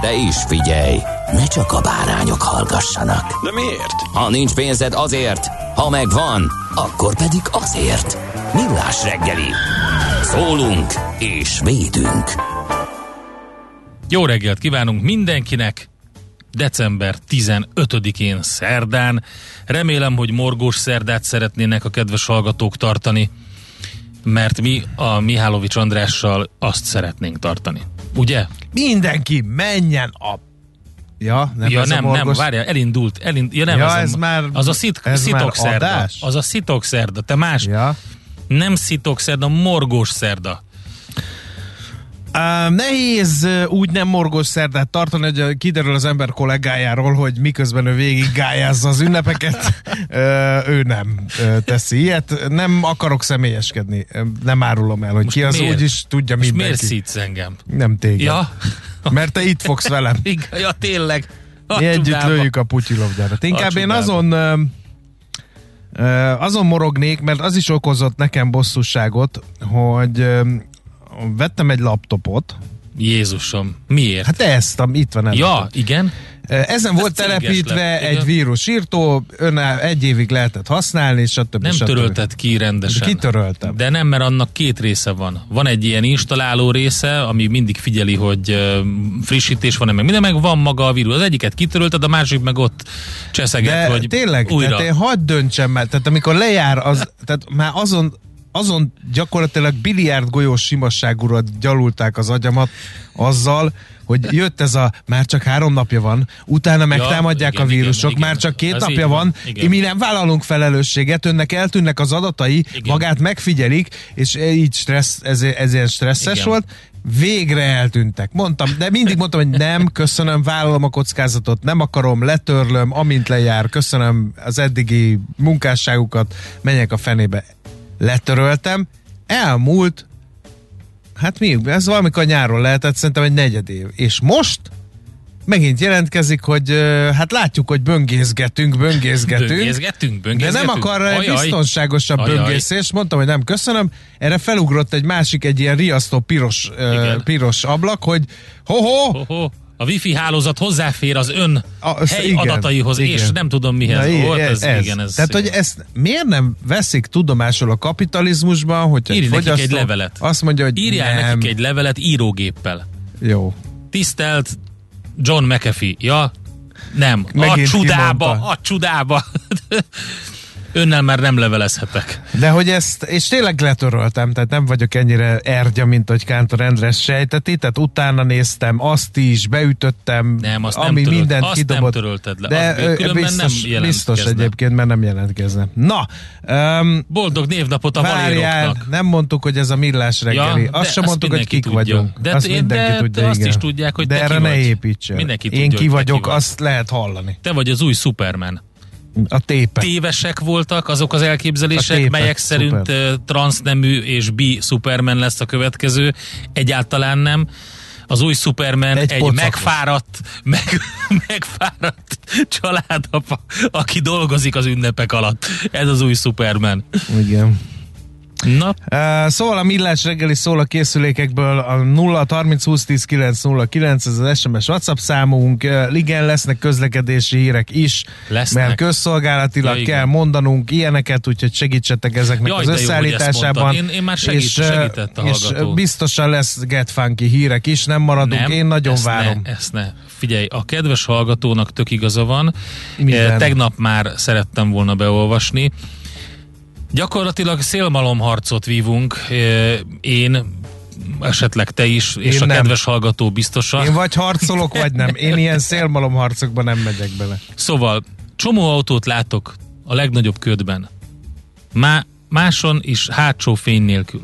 De is figyelj, ne csak a bárányok hallgassanak. De miért? Ha nincs pénzed azért, ha megvan, akkor pedig azért. Millás reggeli. Szólunk és védünk. Jó reggelt kívánunk mindenkinek! December 15-én szerdán. Remélem, hogy morgós szerdát szeretnének a kedves hallgatók tartani, mert mi a Mihálovics Andrással azt szeretnénk tartani. Ugye? Mindenki menjen a... Ja, nem ja, ez nem, a nem, morgos... várjál, elindult. Elind, ja, nem, Ja, az, ez a, már- az a szit, ez már szitokszerda. adás? Az a szitokszerda. Te más, Ja. nem szitokszerda, morgós szerda. Uh, nehéz úgy nem morgos szerdát tartani, hogy kiderül az ember kollégájáról, hogy miközben ő végig gályázza az ünnepeket, uh, ő nem uh, teszi ilyet. Nem akarok személyeskedni, nem árulom el, hogy Most ki az miért? úgy is tudja És mindenki. miért szítsz engem? Nem téged. Ja, Mert te itt fogsz velem. ja tényleg. A Mi együtt csodába. lőjük a putyilovdárat. Inkább én csodába. azon azon morognék, mert az is okozott nekem bosszúságot, hogy vettem egy laptopot, Jézusom, miért? hát ezt, itt van előttem. ja, igen. Ezen volt céges telepítve lett, egy igen. vírusírtó, önáll egy évig lehetett használni, stb. Nem stb. törölted ki rendesen. Kitöröltem. De nem, mert annak két része van. Van egy ilyen installáló része, ami mindig figyeli, hogy frissítés van, meg minden, meg van maga a vírus. Az egyiket kitörölted, a másik meg ott cseszeget, De hogy tényleg, újra. tehát én hagyd döntsem el, tehát amikor lejár, az, tehát már azon, azon gyakorlatilag biliárd golyós simasságúra gyalulták az agyamat azzal, hogy jött ez a, már csak három napja van, utána megtámadják igen, a vírusok, igen, már igen. csak két napja van, van, igen. mi nem vállalunk felelősséget, önnek eltűnnek az adatai, Igen. magát megfigyelik, és így stressz, ezért, ezért stresszes Igen. volt, végre eltűntek. Mondtam, de mindig mondtam, hogy nem, köszönöm, vállalom a kockázatot, nem akarom, letörlöm, amint lejár, köszönöm az eddigi munkásságukat, menjek a fenébe. Letöröltem, elmúlt, hát mi, ez valamikor nyáron lehetett, szerintem egy negyed év. És most megint jelentkezik, hogy hát látjuk, hogy böngészgetünk, böngészgetünk, Böngészgetünk, de böngészgetünk. nem akar Ajaj. biztonságosabb Ajaj. böngészést, mondtam, hogy nem köszönöm. Erre felugrott egy másik, egy ilyen riasztó piros, Igen. piros ablak, hogy ho-ho, Ho-ho, a wifi hálózat hozzáfér az ön A- helyi igen, adataihoz, igen. és nem tudom mihez Na, volt. Ez, igen, ez, Tehát, hogy ezt miért nem veszik tudomásul a kapitalizmusban, hogy Írj nekik fogyasztó egy levelet. azt mondja, hogy Írjál nem. nekik egy levelet írógéppel. Jó. Tisztelt John McAfee. Ja, nem. Megint a csudába, kimondta. a csudába. Önnel már nem levelezhetek. De hogy ezt, és tényleg letöröltem, tehát nem vagyok ennyire ergya, mint hogy Kántor Endres sejteti, tehát utána néztem, azt is, beütöttem, Nem, azt nem ami törölt- mindent azt nem kidobott. törölted le, De különben biztos, nem biztos egyébként, mert nem jelentkezne. Na, um, Boldog névnapot a várjál, nem mondtuk, hogy ez a millás reggeli. Ja, de azt sem mondtuk, hogy kik tudja. vagyunk. De azt mindenki de tudja, azt igen. is tudják, hogy De erre ne építsen. Én ki vagyok, azt lehet hallani. Te vagy az új Superman. A tépe. Tévesek voltak azok az elképzelések, tépek, melyek szerint szuper. transznemű és bi Superman lesz a következő. Egyáltalán nem. Az új Superman Egy egy, megfáradt, meg, megfáradt családapa, aki dolgozik az ünnepek alatt. Ez az új Superman. Igen. Na, Uh, szóval a millás reggeli szól a készülékekből a 0 30 20 10 9 0 9 ez az SMS WhatsApp számunk. Uh, igen, lesznek közlekedési hírek is, Lesznek. mert közszolgálatilag Ja, igen. kell mondanunk ilyeneket, úgyhogy segítsetek ezeknek Jaj, az jó, összeállításában. mondtad. Én- én már segít- és, segített a és hallgató. biztosan lesz Get Funky hírek is, nem maradunk. nem, Én nagyon ezt várom. Ne, ezt ne. Figyelj, a kedves hallgatónak tök igaza van. Minden. Tegnap már szerettem volna beolvasni. Gyakorlatilag szélmalomharcot vívunk. Eh, Én, esetleg te is, és Én a nem. kedves hallgató biztosan. Én vagy harcolok, vagy nem. Én ilyen szélmalom harcokban nem megyek bele. Szóval, csomó autót látok a legnagyobb ködben. Má, máson is hátsó fény nélkül.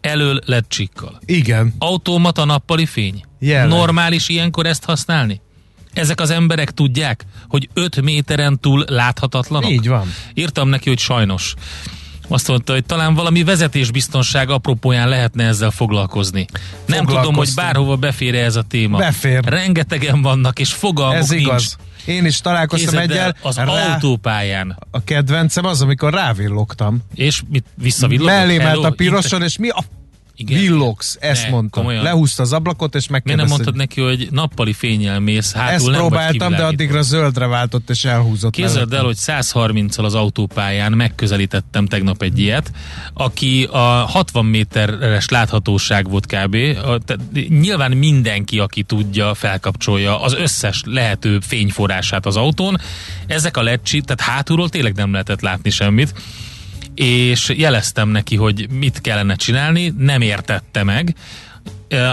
Elől lett csikkal. Igen. Automata nappali fény. Jelleg. Normális ilyenkor ezt használni? Ezek az emberek tudják, hogy 5 méteren túl láthatatlanok? Így van. Írtam neki, hogy sajnos. Azt mondta, hogy talán valami vezetésbiztonság apropóján lehetne ezzel foglalkozni. Nem tudom, hogy bárhova befér ez a téma. Befér. Rengetegen vannak, és fogalmuk Ez nincs. igaz. Én is találkoztam egyel. az rá- autópályán. A kedvencem az, amikor rávillogtam. És mit visszavillogott? Mellém állt Hello, a piroson, és mi a Igen. villogsz, ezt Ne, mondta. komolyan. Lehúzta az ablakot, és Miért nem megkérdezte, mondtad neki, hogy nappali fényjel mész, hátul ezt nem próbáltam, de addigra zöldre váltott, és elhúzott. Képzeld el, hogy 130-al az autópályán megközelítettem tegnap egy ilyet, aki a 60 méteres láthatóság volt kb. Nyilván mindenki, aki tudja, felkapcsolja az összes lehető fényforrását az autón. Ezek a lecsi, tehát hátulról tényleg nem lehetett látni semmit és jeleztem neki, hogy mit kellene csinálni, nem értette meg,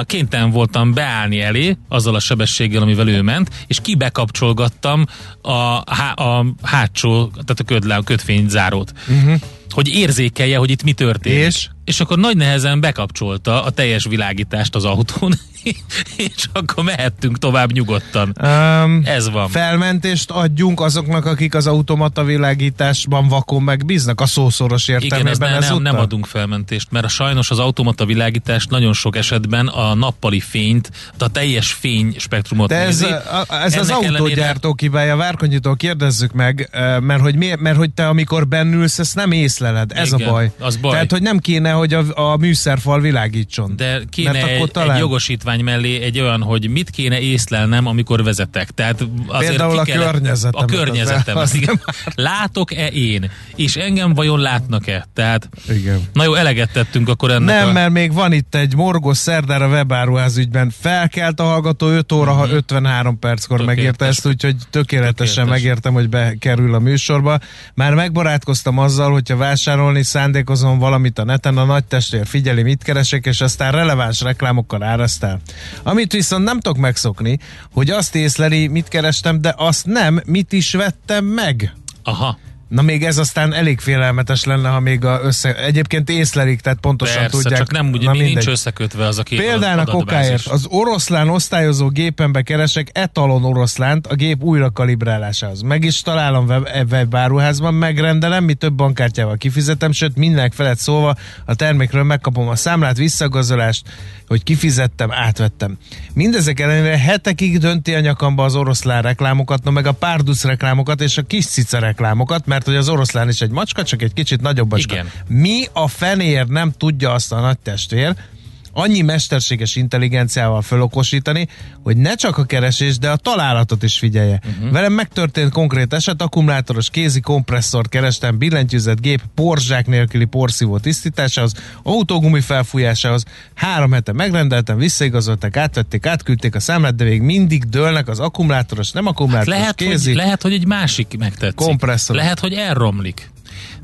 kénytelen voltam beállni elé azzal a sebességgel, amivel ő ment, és kibekapcsolgattam a, há, a hátsó, tehát a ködlá, a kötfényzárót. Uh-huh. Hogy érzékelje, hogy itt mi történik. És? És akkor nagy nehezen bekapcsolta a teljes világítást az autón, és akkor mehettünk tovább nyugodtan. Um, Ez van. Felmentést adjunk azoknak, akik az automata világításban vakon megbíznak, a szószoros Igen, ez értelmében ne, nem, nem adunk felmentést, mert a sajnos az automata világítás nagyon sok esetben a nappali fényt, a teljes fény spektrumot De ez, nézi. a- ez az Ennek ellenére- autógyártó hibája, Várkonyitól kérdezzük meg, mert hogy, miért, mert hogy te amikor bennülsz, ezt nem észleled, ez Igen, a baj. az baj. Tehát, hogy nem kéne, hogy a, a műszerfal világítson. De kéne Mert akkor egy, talán- egy jogosítvány mellé egy olyan, hogy mit kéne észlelnem, amikor vezetek. Tehát azért Például a kell- környezetemet, A környezetemet, az- igen. Látok-e én? És engem vajon látnak-e? Tehát, Igen. na jó, eleget tettünk akkor ennek Nem, a... mert még van itt egy morgos szerdára webáruház ügyben. Felkelt a hallgató 5 óra, ha 53 perckor Tökéletes. megérte ezt, úgyhogy tökéletesen Tökéletes. megértem, hogy bekerül a műsorba. Már megbarátkoztam azzal, hogyha vásárolni szándékozom valamit a neten, a nagy testvér figyeli, mit keresek, és aztán releváns reklámokkal áraszt. Amit viszont nem tudok megszokni, hogy azt észleli, mit kerestem, de azt nem, mit is vettem meg. Aha. Na még ez aztán elég félelmetes lenne, ha még a össze... Egyébként észlelik, tehát pontosan Persze, tudják. csak nem úgy, Na nincs összekötve az a két Példának okáért az oroszlán osztályozó gépembe keresek etalon oroszlánt a gép újra kalibrálásához. Meg is találom web, e- webáruházban, megrendelem, mi több bankkártyával kifizetem, sőt mindenek felett szólva a termékről megkapom a számlát, visszagazolást, hogy kifizettem, átvettem. Mindezek ellenére hetekig dönti a nyakamba az oroszlán reklámokat, no meg a párduc reklámokat és a kis cica reklámokat, mert hogy az oroszlán is egy macska, csak egy kicsit nagyobb macska. Igen. Mi a fenér nem tudja azt a nagy testvér, annyi mesterséges intelligenciával fölokosítani, hogy ne csak a keresés, de a találatot is figyelje. Uh-huh. Velem megtörtént konkrét eset, akkumulátoros kézi kompresszort kerestem, billentyűzet gép, porzsák nélküli porszívó tisztításához, autógumi felfújásához. Három hete megrendeltem, visszaigazolták, átvették, átküldték a számlát, de még mindig dőlnek az akkumulátoros, nem akkumulátoros lehet, kézi. hogy, lehet, hogy egy másik megtetszik. Kompresszor. Lehet, hogy elromlik.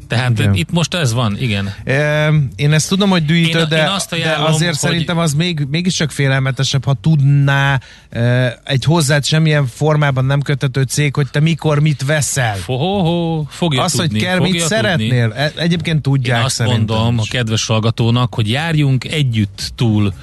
Tehát Igen. itt most ez van, igen. E, Én ezt tudom, hogy dühítő, Én- de, én azt de azért hogy- szerintem az még, mégiscsak félelmetesebb, ha tudná e, egy hozzád semmilyen formában nem kötető cég, hogy te mikor mit veszel. Ho-ho-ho, fogja Azt, tudni, hogy kell, mit tudni. szeretnél. E- Egyébként Én tudják azt szerintem mondom a is. kedves hallgatónak, hogy járjunk együtt túl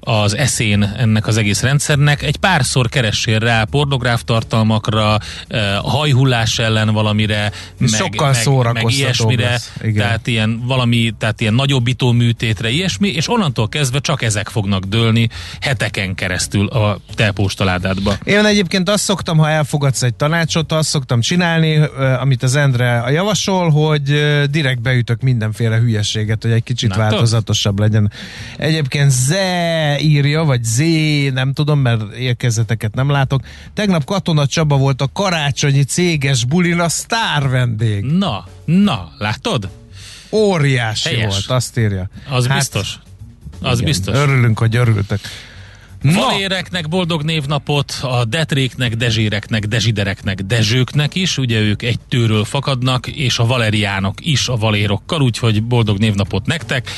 az eszén ennek az egész rendszernek. Egy párszor keressél rá pornográf tartalmakra, eh, hajhullás ellen valamire, meg, Sokkal meg, meg ilyesmire, tehát ilyen valami, tehát ilyen nagyobbító műtétre, ilyesmi, és onnantól kezdve csak ezek fognak dőlni heteken keresztül a te postaládádba. Én egyébként azt szoktam, ha elfogadsz egy tanácsot, azt szoktam csinálni, ö, amit az Endre javasol, hogy ö, direkt beütök mindenféle hülyeséget, hogy egy kicsit Látod? változatosabb legyen. Egyébként Ze írja, vagy Z, nem tudom, mert érkezeteket nem látok. Tegnap Katona Csaba volt a karácsonyi céges bulin a sztár vendég. Na, na, látod? Óriási Helyes. volt, azt írja. Az hát, biztos. Az igen, biztos. Örülünk, hogy örültek. Valéreknek boldog névnapot, a detréknek, dezséreknek, dezsidereknek, dezsőknek is, ugye ők egy tőről fakadnak, és a valeriánok is a valérokkal, úgyhogy boldog névnapot nektek.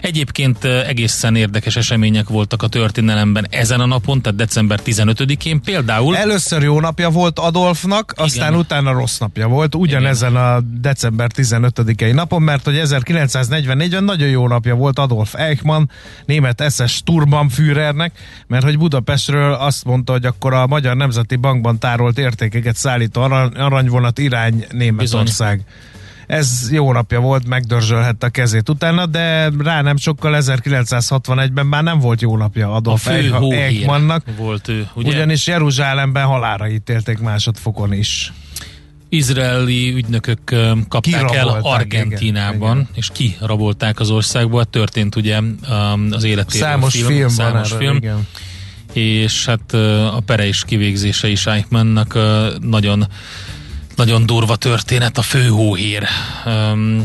Egyébként egészen érdekes események voltak a történelemben ezen a napon, tehát december 15-én például. Először jó napja volt Adolfnak, aztán Igen. utána rossz napja volt, ugyanezen a december 15-i napon, mert hogy 1944-ben nagyon jó napja volt Adolf Eichmann, német SS Sturmbannführernek, mert hogy Budapestről azt mondta, hogy akkor a Magyar Nemzeti Bankban tárolt értékeket szállító arany, aranyvonat irány Németország. Ez jó napja volt, megdörzsölhette a kezét utána, de rá nem sokkal 1961-ben már nem volt jó napja Adolf Eichmannnak. volt ő, ugye? Ugyanis Jeruzsálemben halára ítélték másodfokon is. Izraeli ügynökök kapták el Kirabolták, Argentínában, igen, és kirabolták az országból. Történt ugye um, az életéről Számos film, film, számos erről, film. igen. és hát a pere is kivégzése is Eichmannnak nagyon nagyon durva történet, a főhóhír.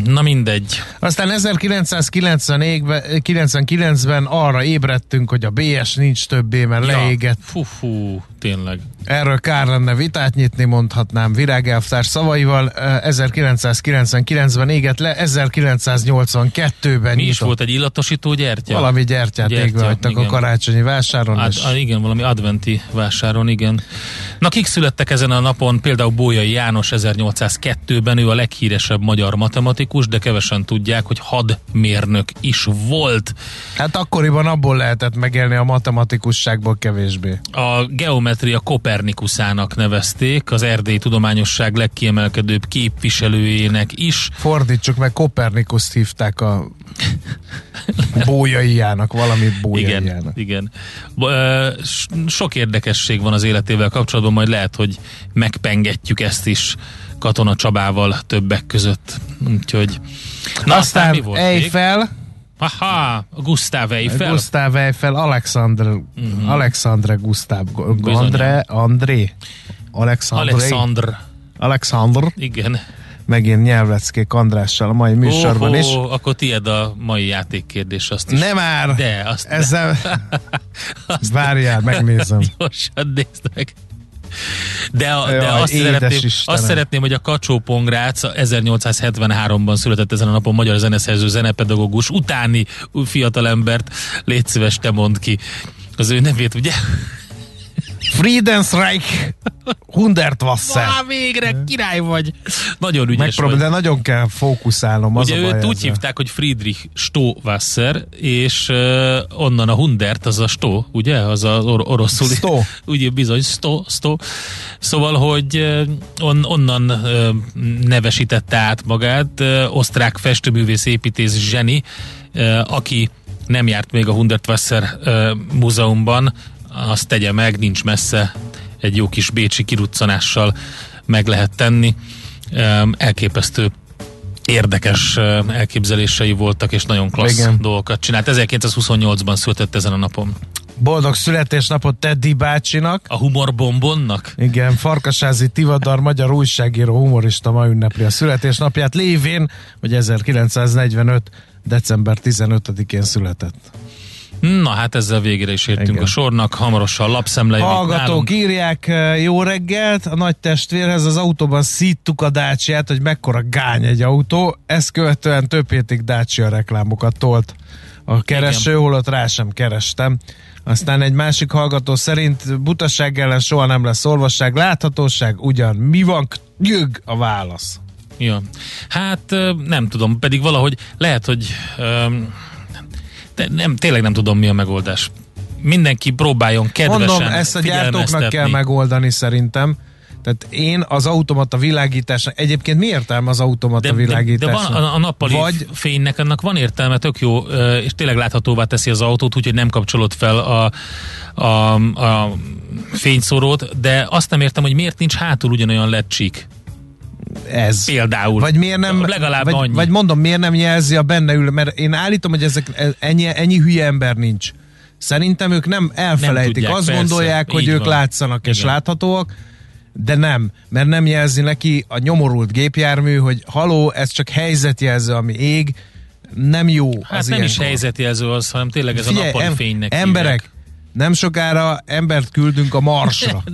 Na mindegy. Aztán 1994-ben 99-ben arra ébredtünk, hogy a BS nincs többé, mert ja. leégett. Fú, fú, tényleg. Erről kár lenne vitát nyitni, mondhatnám virágelvtárs szavaival. Eh, 1999-ben égett le, 1982-ben Mi is nyitott. volt egy illatosító gyertya? Valami gyertyát Gyertya, égve hagytak a karácsonyi vásáron. Ad, és igen, valami adventi vásáron, igen. Na, kik születtek ezen a napon? Például Bolyai János 1802-ben, ő a leghíresebb magyar matematikus, de kevesen tudják, hogy hadmérnök is volt. Hát akkoriban abból lehetett megélni a matematikusságból kevésbé. A geometria Kopernikuszának nevezték, az erdélyi tudományosság legkiemelkedőbb képviselőjének is. Fordítsuk meg, Kopernikuszt hívták a bójaiának, valamit Igen, bójaiának. igen. S- Sok érdekesség van az életével kapcsolatban, majd lehet, hogy megpengetjük ezt is Katona Csabával többek között. Úgyhogy... Na, Aztán mi volt még? Aha, Gustav Eiffel. Gustav Eiffel, Alexandr, uh-huh. Alexandre Gustav, Mhm. André, André, Alexandre, Alexandr. Alexandr, Igen. megint nyelvleckék Andrással a mai műsorban Ó, is. ó, akkor tiéd a mai játékkérdés, azt is. Nem már! De, azt Ezzel... Várjál, megnézem. Gyorsan nézd meg. De, a, de Jaj, azt, szeretném, Istenem. azt szeretném, hogy a Kacsó Pongrác 1873-ban született ezen a napon magyar zeneszerző, zenepedagógus utáni fiatalembert légy szíves, te mondd ki az ő nevét, ugye? Friedensreich Hundertwasser. Á, végre király vagy! Nagyon ügyes Megpróbál, vagy. de nagyon kell fókuszálnom. Az Ugye a baj őt úgy ezzel. hívták, hogy Friedrich Stowasser, és uh, onnan a Hundert, az a Sto, ugye? Az az or- oroszul. Sto. Ugye bizony, Sto, Sto. Szóval, hogy uh, on, onnan uh, nevesítette át magát, uh, osztrák festőművész építész zseni, uh, aki nem járt még a Hundertwasser uh, múzeumban, azt tegye meg, nincs messze, egy jó kis bécsi kiruccanással meg lehet tenni. Elképesztő érdekes elképzelései voltak, és nagyon klassz. Igen. dolgokat csinált. 1928-ban született ezen a napon. Boldog születésnapot Teddy bácsinak. A humorbombonnak? Igen, Farkasázi Tivadar, magyar újságíró, humorista ma ünnepli a születésnapját, lévén, hogy 1945. december 15-én született. Na hát ezzel végére is értünk Igen. a sornak, hamarosan lapszemle Hallgatók nálunk. írják, jó reggelt, a nagy testvérhez az autóban szíttuk a Dacia-t, hogy mekkora gány egy autó, ezt követően több hétig Dacia reklámokat tolt a kereső, holott rá sem kerestem. Aztán egy másik hallgató szerint butaság ellen soha nem lesz olvasság, láthatóság ugyan, mi van, jög a válasz. Ja. Hát nem tudom, pedig valahogy lehet, hogy de nem, tényleg nem tudom mi a megoldás. Mindenki próbáljon kedvesen Mondom, ezt a gyártóknak kell megoldani szerintem. Tehát én az automata világításnak, egyébként mi értelme az automata De, de, de világításnak? van a, a nappali Vagy fénynek, annak van értelme, tök jó, és tényleg láthatóvá teszi az autót, úgyhogy nem kapcsolod fel a, a, a fényszórót, de azt nem értem, hogy miért nincs hátul ugyanolyan LED csík. Ez. Például. Vagy miért nem, Legalább vagy, annyi. vagy mondom, miért nem jelzi a benne ülő, mert én állítom, hogy ezek, ennyi, ennyi hülye ember nincs. Szerintem ők nem elfelejtik. tudják, Azt persze, gondolják, hogy ők van. látszanak és Igen. láthatóak, de nem, mert nem jelzi neki a nyomorult gépjármű, hogy haló, ez csak helyzetjelző, ami ég, nem jó Hát az nem is ilyenkor. helyzetjelző az, hanem tényleg ez Figyelj, a nappali em- fénynek Emberek, hívják. nem sokára embert küldünk a Marsra.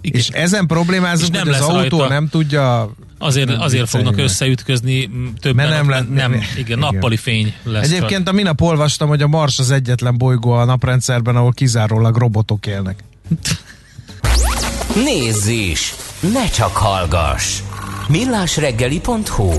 Igen. és ezen problémázunk, És nem hogy az lesz autó rajta. nem tudja Azért, nem azért fognak vicceljünk. összeütközni Mert nem nem, nem, nem- igen, igen. nappali fény lesz Egyébként a minap olvastam, hogy a Mars az egyetlen bolygó a naprendszerben, ahol kizárólag robotok élnek. Nézz is! Ne csak hallgass! millásreggeli.hu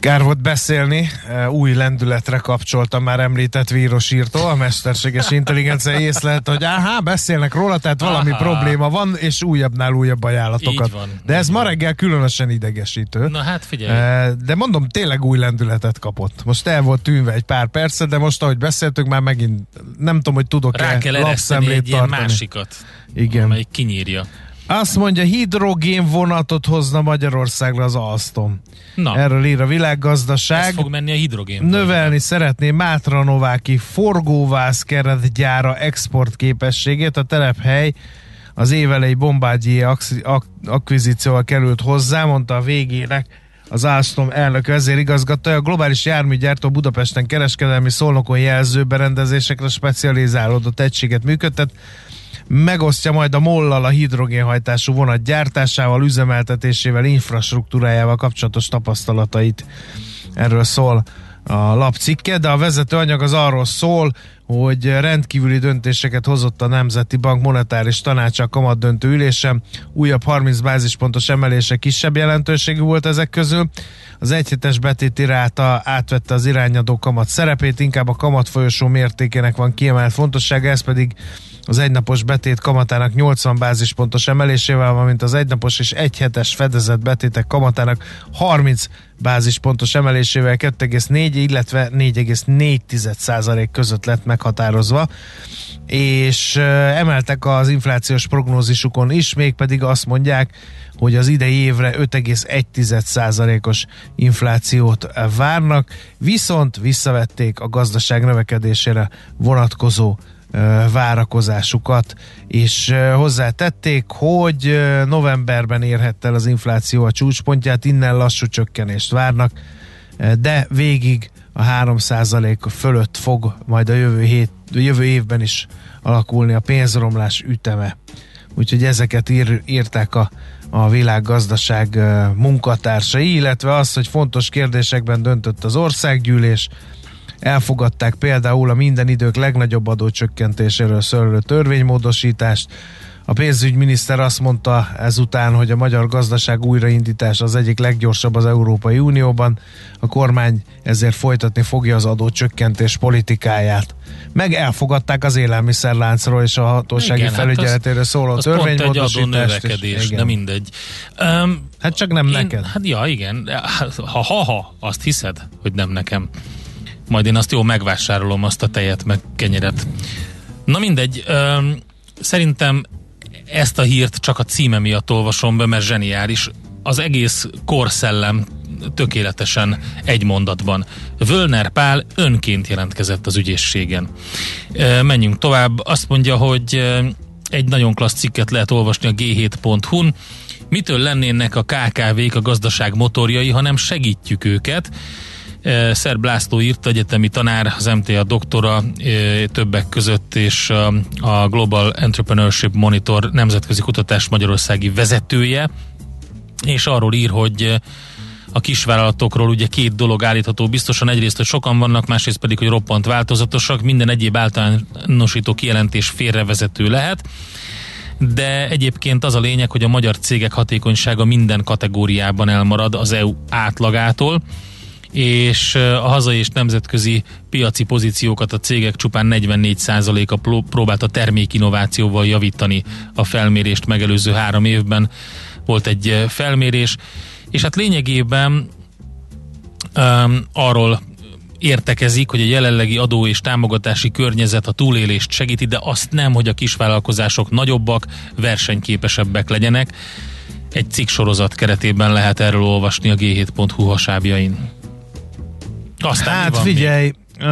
Kár volt beszélni, eh, új lendületre kapcsoltam már említett vírusírtó, a mesterséges intelligencia észlelt, hogy áhá, beszélnek róla, tehát valami Áhá. probléma van, és újabbnál újabb ajánlatokat. Így van, De ez így ma reggel különösen idegesítő. Na hát figyelj, Eh, De mondom, tényleg új lendületet kapott. Most el volt tűnve egy pár percet, de most, ahogy beszéltünk, már megint nem tudom, hogy tudok-e rá kell lapszemlét egy tartani. másikat, Igen. amelyik kinyírja. Azt mondja, hidrogén vonatot hozna Magyarországra az Alstom. Na, Erről ír a világgazdaság. ez fog menni a hidrogén. Növelni szeretné Mátra Nováki forgóvász keretgyára export képességét. A telephely az évelei Bombágyi ak- ak- akvizícióval került hozzá, mondta a végének az Alstom elnök vezérigazgatója. A globális járműgyártó Budapesten kereskedelmi szolnokon jelző berendezésekre specializálódott egységet működtet. Megosztja majd a mollal a hidrogénhajtású vonat gyártásával, üzemeltetésével, infrastruktúrájával kapcsolatos tapasztalatait. Erről szól a lapcikke, de a vezetőanyag az arról szól, hogy rendkívüli döntéseket hozott a Nemzeti Bank monetáris tanácsa kamat döntő ülésen. Újabb 30 bázispontos emelése kisebb jelentőségű volt ezek közül. Az egyhetes betéti ráta átvette az irányadó kamat szerepét, inkább a kamat folyosó mértékének van kiemelt fontossága, ez pedig az egynapos betét kamatának 80 bázispontos emelésével, valamint az egynapos és egyhetes fedezett betétek kamatának 30 bázispontos emelésével 2,4, illetve 4,4 között lett meghatározva és emeltek az inflációs prognózisukon is, mégpedig azt mondják, hogy az idei évre 5,1%-os inflációt várnak, viszont visszavették a gazdaság növekedésére vonatkozó várakozásukat, és hozzátették, hogy novemberben érhette el az infláció a csúcspontját, innen lassú csökkenést várnak, de végig a 3% fölött fog majd a jövő, hét, jövő évben is alakulni a pénzromlás üteme. Úgyhogy ezeket ír, írták a, a világgazdaság munkatársai, illetve az, hogy fontos kérdésekben döntött az országgyűlés, elfogadták például a minden idők legnagyobb adócsökkentéséről szóló törvénymódosítást. A pénzügyminiszter azt mondta ezután, hogy a magyar gazdaság újraindítása az egyik leggyorsabb az Európai Unióban. A kormány ezért folytatni fogja az adócsökkentés politikáját. Meg elfogadták az élelmiszerláncról és a hatósági Igen, hát felügyeletéről szóló az pont egy törvénymódosítást. is. növekedés, Igen. de mindegy. Um, Hát csak nem én, neked. Hát ja, igen. Ha, ha, ha, azt hiszed, hogy nem nekem. Majd én azt jó megvásárolom, azt a tejet, meg kenyeret. Na mindegy, um, szerintem ezt a hírt csak a címe miatt olvasom be, mert zseniális. Az egész korszellem tökéletesen egy mondatban. Völner Pál önként jelentkezett az ügyészségen. Menjünk tovább. Azt mondja, hogy egy nagyon klassz cikket lehet olvasni a g7.hu-n. Mitől lennének a KKV-k a gazdaság motorjai, hanem segítjük őket. E, Szerb László írt, egyetemi tanár, az MTA doktora e, többek között, és a- a Global Entrepreneurship Monitor nemzetközi kutatás magyarországi vezetője, és arról ír, hogy a kisvállalatokról ugye két dolog állítható biztosan. Egyrészt, hogy sokan vannak, másrészt pedig, hogy roppant változatosak. Minden egyéb általánosító kijelentés félrevezető lehet. De egyébként az a lényeg, hogy a magyar cégek hatékonysága minden kategóriában elmarad az EU átlagától, és a hazai és nemzetközi piaci pozíciókat a cégek csupán 44%-a próbált a termékinnovációval javítani a felmérést megelőző három évben. Volt egy felmérés, és hát lényegében um, arról értekezik, hogy a jelenlegi adó és támogatási környezet a túlélést segíti, de azt nem, hogy a kisvállalkozások nagyobbak, versenyképesebbek legyenek. Egy cikk sorozat keretében lehet erről olvasni a g7.hu hasábjain. Aztán hát figyelj, még?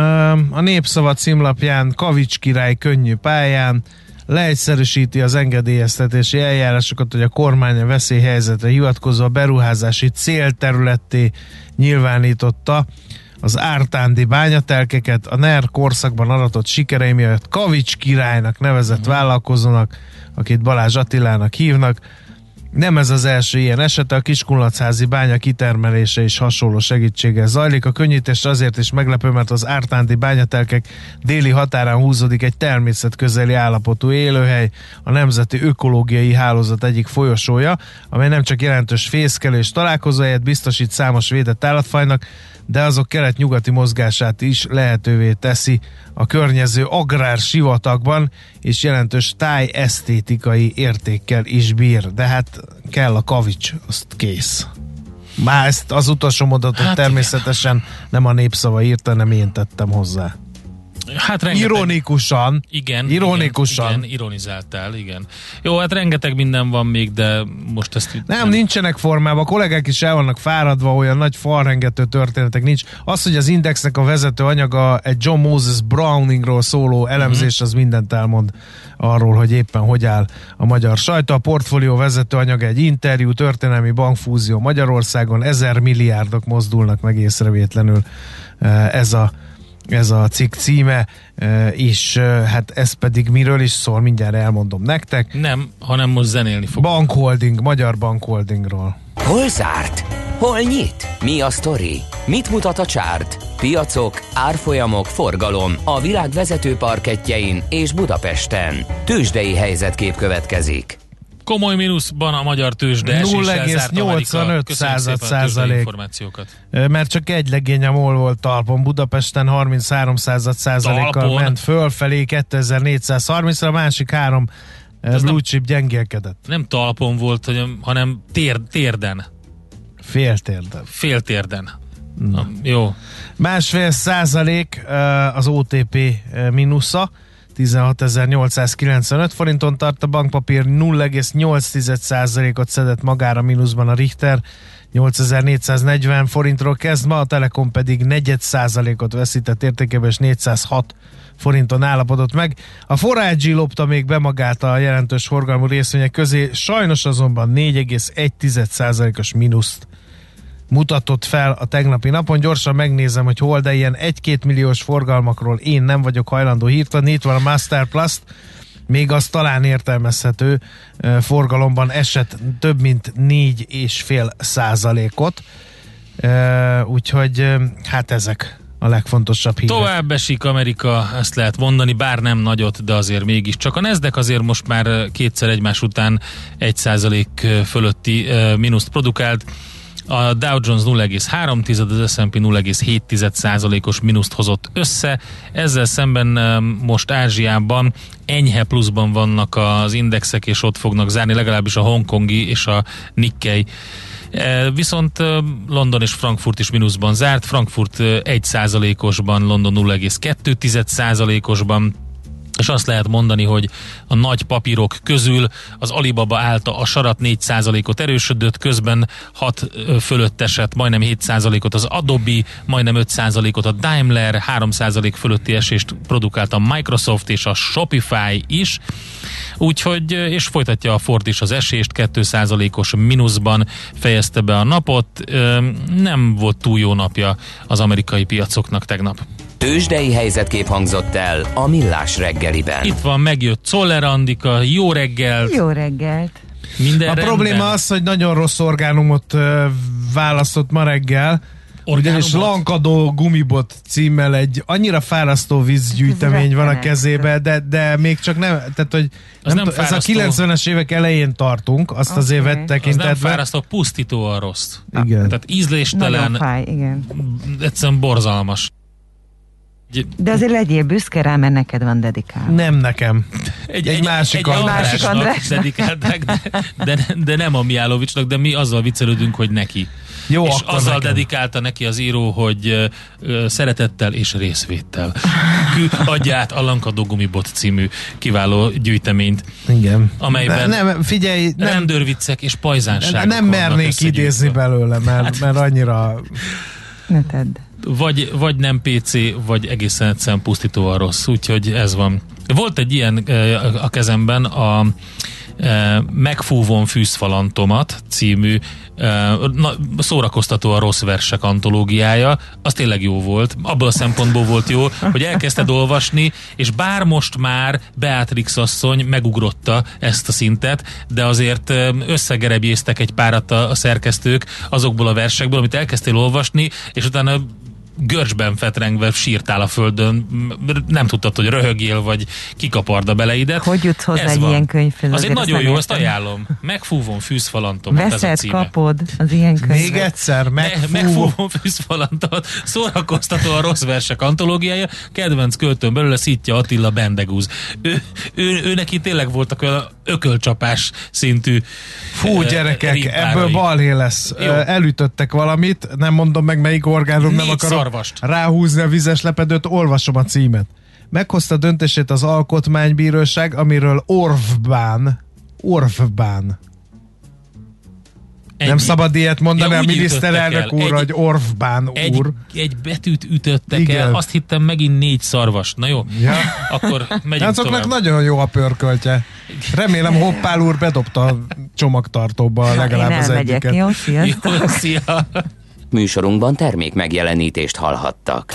a Népszava címlapján Kavics király könnyű pályán leegyszerűsíti az engedélyeztetési eljárásokat, hogy a kormány a veszélyhelyzetre hivatkozva beruházási célterületté nyilvánította az ártándi bányatelkeket a NER korszakban aratott sikerei miatt Kavics királynak nevezett vállalkozónak, akit Balázs Attilának hívnak, nem ez az első ilyen eset, a Kiskunlacházi bánya kitermelése is hasonló segítséggel zajlik. A könnyítés azért is meglepő, mert az ártánti bányatelkek déli határán húzódik egy természetközeli állapotú élőhely, a Nemzeti Ökológiai Hálózat egyik folyosója, amely nem csak jelentős fészkelés találkozóját biztosít számos védett állatfajnak, de azok kelet-nyugati mozgását is lehetővé teszi a környező agrár sivatagban, és jelentős táj esztétikai értékkel is bír. De hát kell a kavics, azt kész. Már ezt az utolsó mondatot hát természetesen igen. nem a népszava írta, nem én tettem hozzá. Hát rengeteg, ironikusan. Igen. Ironikusan. Igen, igen, ironizáltál, igen. Jó, hát rengeteg minden van még, de most ezt... Nem, nem, nincsenek formában. A kollégák is el vannak fáradva, olyan nagy falrengető történetek nincs. Az, hogy az Indexnek a vezető anyaga egy John Moses Browningról szóló elemzés, uh-huh. az mindent elmond arról, hogy éppen hogy áll a magyar sajta. A portfólió vezető anyaga egy interjú, történelmi bankfúzió Magyarországon, ezer milliárdok mozdulnak meg észrevétlenül eh, ez a ez a cikk címe, és hát ez pedig miről is szól, mindjárt elmondom nektek. Nem, hanem most zenélni fog. Bankholding, magyar bankholdingról. Hol zárt? Hol nyit? Mi a sztori? Mit mutat a csárt? Piacok, árfolyamok, forgalom a világ vezető parketjein és Budapesten. Tősdei helyzetkép következik komoly mínuszban a magyar tőzsde 0,85 század százalék. Mert csak egy legény a MOL volt talpon. Budapesten 33 század százalékkal ment fölfelé 2430 a másik három blue chip gyengélkedett. Nem talpon volt, hanem tér, térden. Féltérden. Féltérden. Na. Jó. Másfél százalék az OTP mínusza. 16.895 forinton tart a bankpapír, 0,8%-ot szedett magára mínuszban a Richter, 8440 forintról kezd ma, a Telekom pedig 4 ot veszített értékében, és 406 forinton állapodott meg. A Forágyi lopta még be magát a jelentős forgalmú részvények közé, sajnos azonban 4,1%-os mínuszt mutatott fel a tegnapi napon. Gyorsan megnézem, hogy hol, de ilyen 1-2 milliós forgalmakról én nem vagyok hajlandó hírt adni. Itt van a Master Plus, még az talán értelmezhető forgalomban esett több mint 4,5 százalékot. Úgyhogy hát ezek a legfontosabb hírek. Tovább esik Amerika, ezt lehet mondani, bár nem nagyot, de azért mégis. Csak a Nasdaq azért most már kétszer egymás után 1 százalék fölötti mínuszt produkált a Dow Jones 0,3, az S&P 0,7 százalékos mínuszt hozott össze. Ezzel szemben most Ázsiában enyhe pluszban vannak az indexek, és ott fognak zárni legalábbis a hongkongi és a Nikkei. Viszont London és Frankfurt is mínuszban zárt, Frankfurt 1 százalékosban, London 0,2 százalékosban, és azt lehet mondani, hogy a nagy papírok közül az Alibaba állta a sarat 4%-ot erősödött, közben 6 fölött esett, majdnem 7%-ot az Adobe, majdnem 5%-ot a Daimler, 3% fölötti esést produkált a Microsoft és a Shopify is, úgyhogy, és folytatja a Ford is az esést, 2%-os mínuszban fejezte be a napot, nem volt túl jó napja az amerikai piacoknak tegnap. Tőzsdei helyzetkép hangzott el a Millás reggeliben. Itt van, megjött Czoller Andika, jó reggelt! Jó reggelt! Minden a rendben. probléma az, hogy nagyon rossz orgánumot uh, választott ma reggel, Ugyanis Orgánumot? Lankadó gumibot címmel egy annyira fárasztó vízgyűjtemény van a kezébe, de, de még csak nem, tehát hogy nem, nem nem ez a fárasztó. 90-es évek elején tartunk, azt okay. az Oké. évet Az nem fárasztó, pusztító a rossz. Igen. Tehát ízléstelen, fáj, igen. egyszerűen borzalmas. Egy, De azért legyél büszke rá, mert neked van dedikálva. Nem nekem. egy, Egy másik egy Andrásnak. Másik Andrásnak. dedikálták, de, de, de nem a Miálovicsnak, de mi azzal viccelődünk, hogy neki. Jó, és akkor azzal nekem. dedikálta neki az író, hogy ö, ö, szeretettel és részvéttel Kü, adja át a Lankadó Gumibot című kiváló gyűjteményt, Igen. amelyben Ne, nem, figyelj, nem, rendőrviccek és pajzánságok nem mernék idézni belőle, mert, mert annyira Ne tedd. Vagy, vagy nem PC, vagy egészen egyszerűen pusztítóan rossz, úgyhogy ez van. Volt egy ilyen a kezemben, a Megfúvon fűzfalantomat című na, szórakoztató a rossz versek antológiája, az tényleg jó volt. Abból a szempontból volt jó, hogy elkezdted olvasni, és bár most már Beatrix asszony megugrotta ezt a szintet, de azért összegerebjéztek egy párat a, a szerkesztők azokból a versekből, amit elkezdtél olvasni, és utána görcsben fetrengve sírtál a földön, nem tudtad, hogy röhögjél, vagy kikaparda beleidet. Hogy jutsz hozzá Ez egy van. ilyen könyvhöz? Azért nagyon jó, értem. ajánlom. Megfúvom fűzfalantom. ez a Veszed, címe. kapod az ilyen könyvet. még egyszer Me, megfúv. megfúvom fűzfalantot, szórakoztató a rossz versek antológiája, kedvenc költőn belőle Szitja Attila Bendegúz. Ő, ő, ő neki tényleg voltak olyan ökölcsapás szintű Fú, gyerekek, rimpárai. ebből balhé lesz. Jó. Elütöttek valamit, nem mondom meg melyik orgánum, nem Négy akarom szarvast. ráhúzni a vizes lepedőt, olvasom a címet. Meghozta döntését az alkotmánybíróság, amiről Orvbán, Orvbán. Ennyi. Nem szabad ilyet mondani Ja, a miniszterelnök úr, Egy- hogy Orvbán egy, úr. egy betűt ütöttek Igen. el, azt hittem megint négy szarvast. Na jó, Ja. akkor megyünk Azoknak tovább. nagyon jó a pörköltje. Remélem Hoppál úr bedobta a csomagtartóba legalább Én az egyiket. jó? Sziasztok! Jó, szia! Műsorunkban termék megjelenítést hallhattak.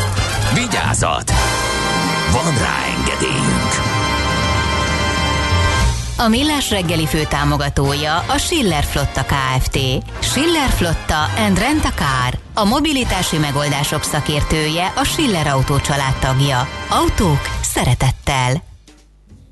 Vigyázat! Van rá engedélyünk! A Millás reggeli fő támogatója a Schiller Flotta KFT. Schiller Flotta and Rent a Car. A mobilitási megoldások szakértője a Schiller Autó tagja. Autók szeretettel.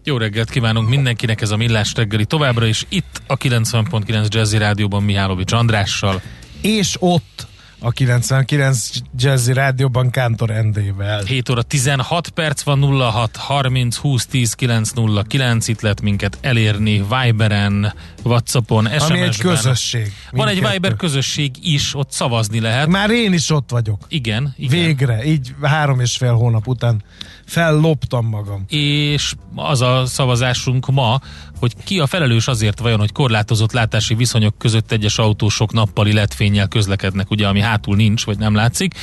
Jó reggelt kívánunk mindenkinek, ez a Millás reggeli továbbra is itt a 90.9 Jazzy Rádióban Mihálovics Andrással. És ott a 99 Jazzy Rádióban Kántor Endével. 7 óra 16 perc van 06 30 20 10 909 itt lehet minket elérni Viberen, Whatsappon, SMS-ben. Ami egy közösség. Van egy Mindkettő. Viber közösség is, ott szavazni lehet. Már én is ott vagyok. Igen, igen. Végre, így három és fél hónap után felloptam magam. és az a szavazásunk ma, hogy ki a felelős azért vajon, hogy korlátozott látási viszonyok között egyes autósok nappali letfényel közlekednek, ugye, ami hátul nincs, vagy nem látszik,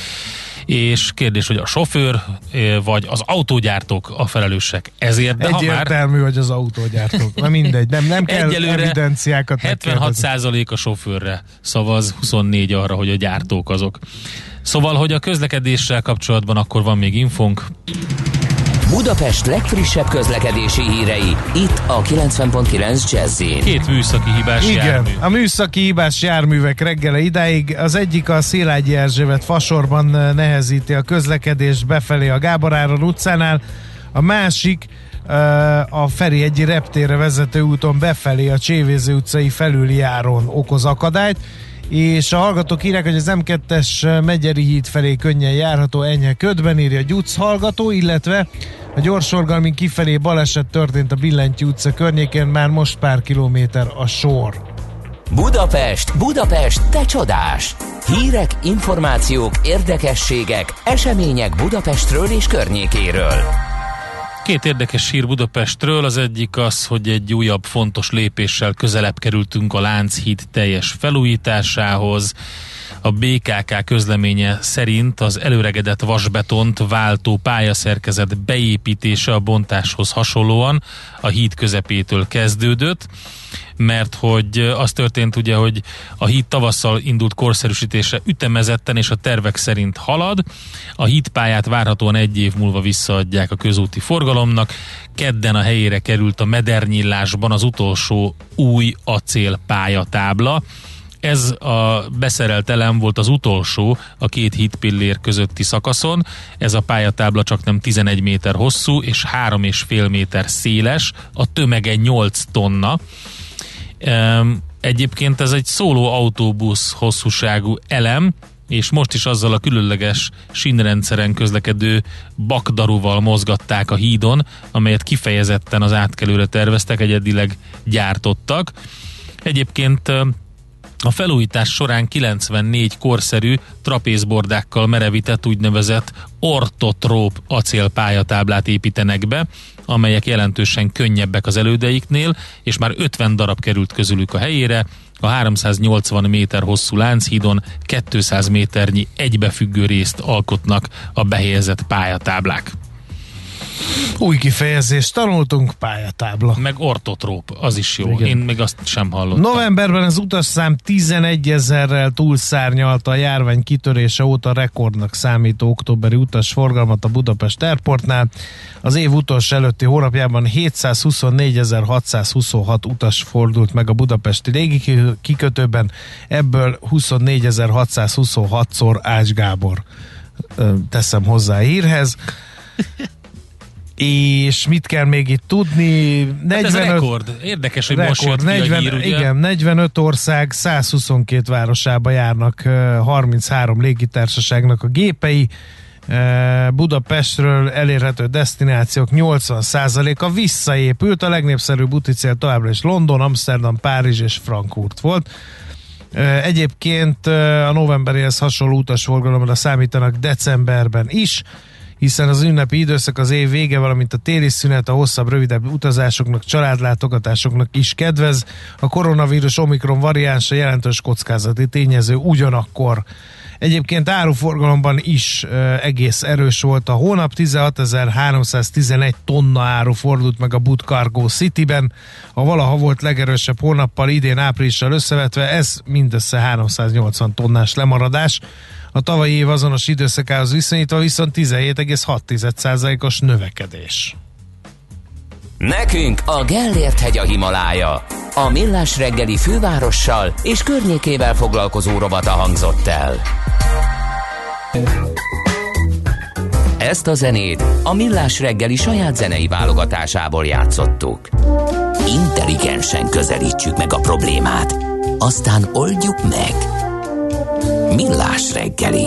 és kérdés, hogy a sofőr eh, vagy az autógyártók a felelősek ezért, de ha már Egyértelmű, hogy az autógyártók. Na mindegy, nem, nem kell Egyelőre evidenciákat 76 megkérdezni. a sofőrre szavaz, 24 arra, hogy a gyártók azok. Szóval, hogy a közlekedéssel kapcsolatban akkor van még infónk. Budapest legfrissebb közlekedési hírei, itt a 90.9 jazz Két műszaki hibás Igen, jármű. a műszaki hibás járművek reggele idáig. Az egyik a Szilágyi Erzsébet fasorban eh, nehezíti a közlekedést befelé a Gábor Áron utcánál, a másik eh, a Feri egyi reptérre vezető úton befelé a Csévéző utcai felüli járon okoz akadályt, és a hallgatók írják, hogy az M2-es Megyeri híd felé könnyen járható enyhe ködben írja Gyuc hallgató, illetve a gyorsorgalmi kifelé baleset történt a Billentyű utca környékén, már most pár kilométer a sor. Budapest, Budapest, te csodás! Hírek, információk, érdekességek, események Budapestről és környékéről. Két érdekes hír Budapestről, az egyik az, hogy egy újabb fontos lépéssel közelebb kerültünk a Lánchíd teljes felújításához. A BKK közleménye szerint az előregedett vasbetont váltó pályaszerkezet beépítése a bontáshoz hasonlóan a híd közepétől kezdődött mert hogy az történt ugye, hogy a híd tavasszal indult korszerűsítése ütemezetten és a tervek szerint halad. A hídpályát várhatóan egy év múlva visszaadják a közúti forgalomnak. Kedden a helyére került a Medernyillásban az utolsó új acél pályatábla. Ez a beszerelt elem volt az utolsó a két hídpillér közötti szakaszon. Ez a pályatábla csak nem 11 méter hosszú és 3,5 méter széles, a tömege 8 tonna. Egyébként ez egy szóló autóbusz hosszúságú elem, és most is azzal a különleges sínrendszeren közlekedő bakdaruval mozgatták a hídon, amelyet kifejezetten az átkelőre terveztek, egyedileg gyártottak. Egyébként a felújítás során 94 korszerű trapézbordákkal merevített úgynevezett ortotróp acélpályatáblát építenek be, amelyek jelentősen könnyebbek az elődeiknél, és már 50 darab került közülük a helyére, a 380 méter hosszú Lánchídon 200 méternyi egybefüggő részt alkotnak a behelyezett pályatáblák. Új kifejezést tanultunk, pályatábla. Meg ortotróp, az is jó. Igen. Én még azt sem hallottam. Novemberben az utasszám 11 ezerrel túlszárnyalta a járvány kitörése óta rekordnak számító októberi utasforgalmat a Budapest Airportnál. Az év utolsó előtti hónapjában 724.626 utas fordult meg a budapesti légi kikötőben, ebből 24.626-szor Ács Gábor teszem hozzá a hírhez. És mit kell még itt tudni? 45, hát ez a rekord. Érdekes, hogy rekord, most 40, hír, ugye? Igen, 45 ország, 122 városába járnak 33 légitársaságnak a gépei. Budapestről elérhető destinációk 80%-a visszaépült, a legnépszerűbb úticél továbbra is London, Amsterdam, Párizs és Frankfurt volt. Egyébként a novemberihez hasonló utasforgalomra számítanak decemberben is hiszen az ünnepi időszak az év vége, valamint a téli szünet a hosszabb, rövidebb utazásoknak, családlátogatásoknak is kedvez. A koronavírus omikron variánsa jelentős kockázati tényező ugyanakkor. Egyébként áruforgalomban is e, egész erős volt a hónap, 16.311 tonna áru fordult meg a Bud Cargo City-ben. A valaha volt legerősebb hónappal idén áprilissal összevetve, ez mindössze 380 tonnás lemaradás. A tavalyi év azonos időszakához viszonyítva viszont 17,6%-os növekedés. Nekünk a Gellért hegy a Himalája. A Millás reggeli fővárossal és környékével foglalkozó robata hangzott el. Ezt a zenét a Millás reggeli saját zenei válogatásából játszottuk. Intelligensen közelítsük meg a problémát, aztán oldjuk meg. Millás reggeli.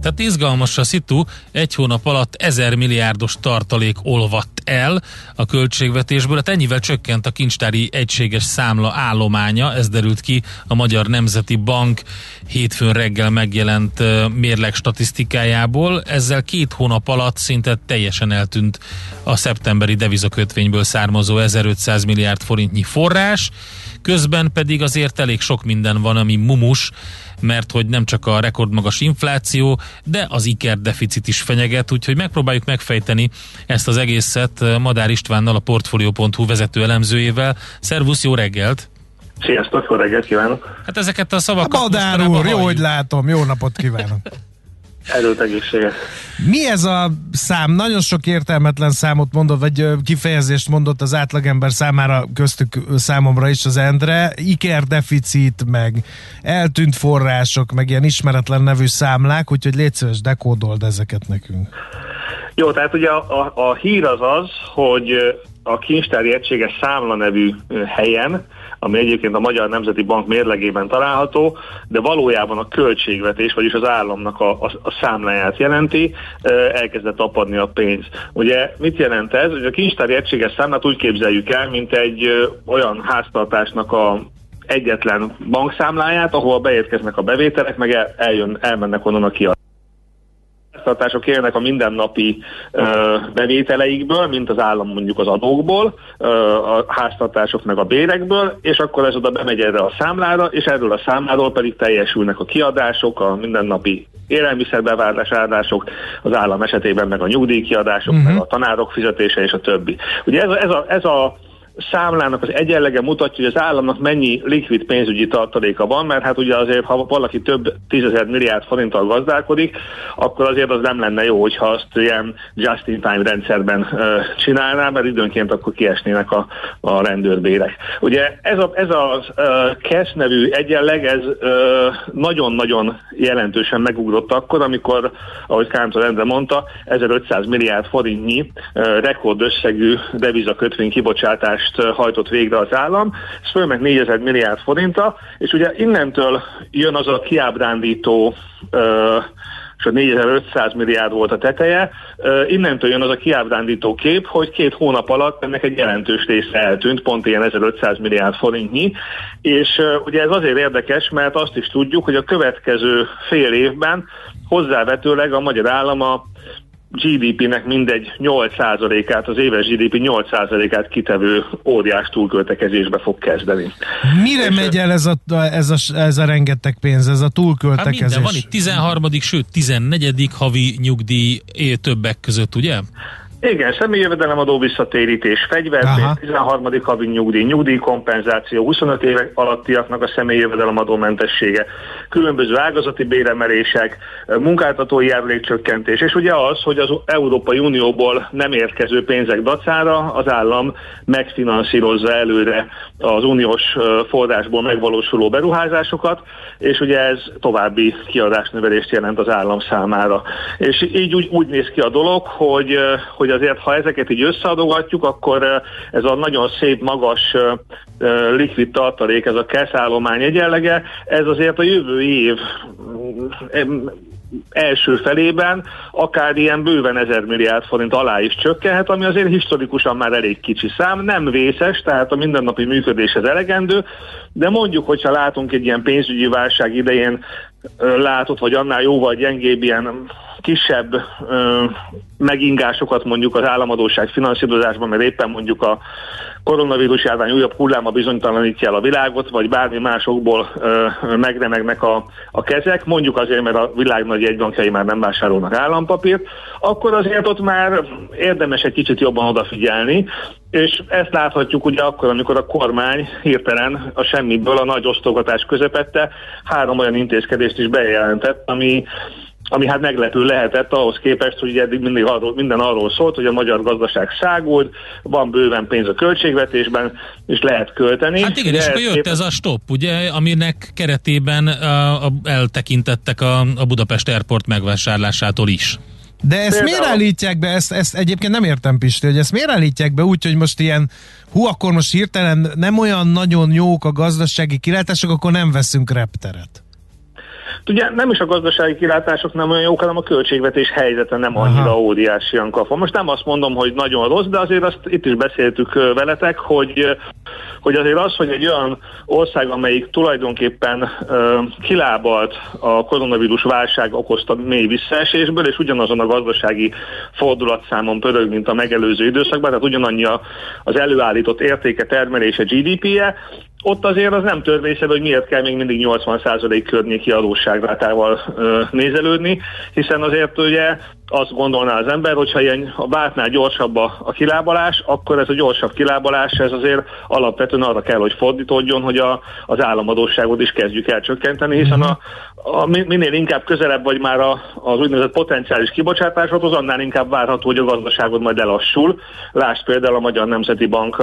Tehát izgalmas a szitu, egy hónap alatt ezer milliárdos tartalék olvadt el a költségvetésből, hát ennyivel csökkent a kincstári egységes számla állománya, ez derült ki a Magyar Nemzeti Bank. Hétfőn reggel megjelent mérleg statisztikájából, ezzel két hónap alatt szinte teljesen eltűnt a szeptemberi devizakötvényből származó 1500 milliárd forintnyi forrás, közben pedig azért elég sok minden van, ami mumus, mert hogy nem csak a rekordmagas infláció, de az iker deficit is fenyeget, úgyhogy megpróbáljuk megfejteni ezt az egészet Madár Istvánnal, a Portfolio.hu vezető elemzőjével. Szervusz, jó reggelt! Sziasztok, jó reggelt kívánok! Hát ezeket a szavakat... A Madár úr, jó, hogy látom, jó napot kívánok! Erőt egészséget. Mi ez a szám? Nagyon sok értelmetlen számot mondott, vagy kifejezést mondott az átlagember számára, köztük számomra is az Endre. Iker deficit, meg eltűnt források, meg ilyen ismeretlen nevű számlák, úgyhogy légy szíves, dekódold ezeket nekünk. Jó, tehát ugye a, a, a hír az az, hogy a kincstári egységes számla nevű helyen ami egyébként a Magyar Nemzeti Bank mérlegében található, de valójában a költségvetés, vagyis az államnak a, a, a számláját jelenti, elkezdett apadni a pénz. Ugye mit jelent ez? Hogy a kincstári egységes számlát úgy képzeljük el, mint egy olyan háztartásnak a egyetlen bankszámláját, ahol beérkeznek a bevételek, meg el, eljön, elmennek onnan a kiadások háztartások élnek a mindennapi ö, bevételeikből, mint az állam mondjuk az adókból, ö, a háztartások meg a bérekből, és akkor ez oda bemegy erre a számlára, és erről a számláról pedig teljesülnek a kiadások, a mindennapi élelmiszerbevárlás áldások, az állam esetében meg a nyugdíjkiadások, uh-huh. meg a tanárok fizetése és a többi. Ugye ez a, ez a, ez a számlának az egyenlege mutatja, hogy az államnak mennyi likvid pénzügyi tartaléka van, mert hát ugye azért, ha valaki több tízezer milliárd forinttal gazdálkodik, akkor azért az nem lenne jó, hogyha azt ilyen just-in-time rendszerben uh, csinálná, mert időnként akkor kiesnének a, a rendőrbérek. Ugye ez a, ez a uh, cash nevű egyenleg, ez uh, nagyon-nagyon jelentősen megugrott akkor, amikor, ahogy Kántor Endre mondta, 1500 milliárd forintnyi uh, rekordösszegű devizakötvény kibocsátás kiadást hajtott végre az állam, ez fölment 4000 milliárd forinta, és ugye innentől jön az a kiábrándító és a 4500 milliárd volt a teteje. Innentől jön az a kiábrándító kép, hogy két hónap alatt ennek egy jelentős része eltűnt, pont ilyen 1500 milliárd forintnyi, és ugye ez azért érdekes, mert azt is tudjuk, hogy a következő fél évben hozzávetőleg a magyar állam a GDP-nek mindegy 8%-át, az éves GDP 8%-át kitevő óriás túlköltekezésbe fog kezdeni. Mire És megy el ez a, ez, a, ez a rengeteg pénz, ez a túlköltekezés? Hát minden, van itt 13. sőt 14. havi nyugdíj többek között, ugye? Igen, személyi jövedelemadó visszatérítés, fegyvertét, 13. havi nyugdíj, nyugdíjkompenzáció, 25 évek alattiaknak a személyi jövedelemadó mentessége, különböző ágazati béremelések, munkáltatói járulékcsökkentés, és ugye az, hogy az Európai Unióból nem érkező pénzek dacára az állam megfinanszírozza előre az uniós forrásból megvalósuló beruházásokat, és ugye ez további kiadásnövelést jelent az állam számára. És így úgy, úgy néz ki a dolog, hogy, hogy hogy azért, ha ezeket így összeadogatjuk, akkor ez a nagyon szép, magas likvid tartalék, ez a keszállomány egyenlege, ez azért a jövő év első felében akár ilyen bőven 1000 milliárd forint alá is csökkenhet, ami azért historikusan már elég kicsi szám, nem vészes, tehát a mindennapi működéshez elegendő, de mondjuk, hogyha látunk egy ilyen pénzügyi válság idején látott, vagy annál jóval gyengébb ilyen kisebb ö, megingásokat mondjuk az államadóság finanszírozásban, mert éppen mondjuk a koronavírus járvány újabb hulláma bizonytalanítja el a világot, vagy bármi másokból ö, megremegnek a, a kezek, mondjuk azért, mert a világ nagy jegybankjai már nem vásárolnak állampapírt, akkor azért ott már érdemes egy kicsit jobban odafigyelni, és ezt láthatjuk ugye akkor, amikor a kormány hirtelen a semmiből a nagy osztogatás közepette három olyan intézkedést is bejelentett, ami ami hát meglepő lehetett ahhoz képest, hogy eddig mindig arról, minden arról szólt, hogy a magyar gazdaság szágult, van bőven pénz a költségvetésben, és lehet költeni. Hát igen, és akkor jött ez a stop, ugye, aminek keretében a, a, eltekintettek a, a Budapest Airport megvásárlásától is. De ezt Például... miért állítják be? Ezt, ezt egyébként nem értem, Pisti, hogy ezt miért állítják be úgy, hogy most ilyen, hú, akkor most hirtelen nem olyan nagyon jók a gazdasági kilátások, akkor nem veszünk repteret. Ugye nem is a gazdasági kilátások nem olyan jók, hanem a költségvetés helyzete nem annyira Aha. óriásian kafa. Most nem azt mondom, hogy nagyon rossz, de azért azt itt is beszéltük veletek, hogy, hogy azért az, hogy egy olyan ország, amelyik tulajdonképpen uh, kilábalt a koronavírus válság okozta mély visszaesésből, és ugyanazon a gazdasági fordulatszámon pörög, mint a megelőző időszakban, tehát ugyanannyi az előállított értéke, termelése, GDP-je, ott azért az nem törvényszerű, hogy miért kell még mindig 80% környéki adósságrátával nézelődni, hiszen azért ugye azt gondolná az ember, hogyha ilyen a vártnál gyorsabb a, a kilábalás, akkor ez a gyorsabb kilábalás, ez azért alapvetően arra kell, hogy fordítódjon, hogy a, az államadóságot is kezdjük el csökkenteni, hiszen a, a, minél inkább közelebb vagy már a, az úgynevezett potenciális kibocsátáshoz, az annál inkább várható, hogy a gazdaságod majd lelassul. Lásd például a Magyar Nemzeti Bank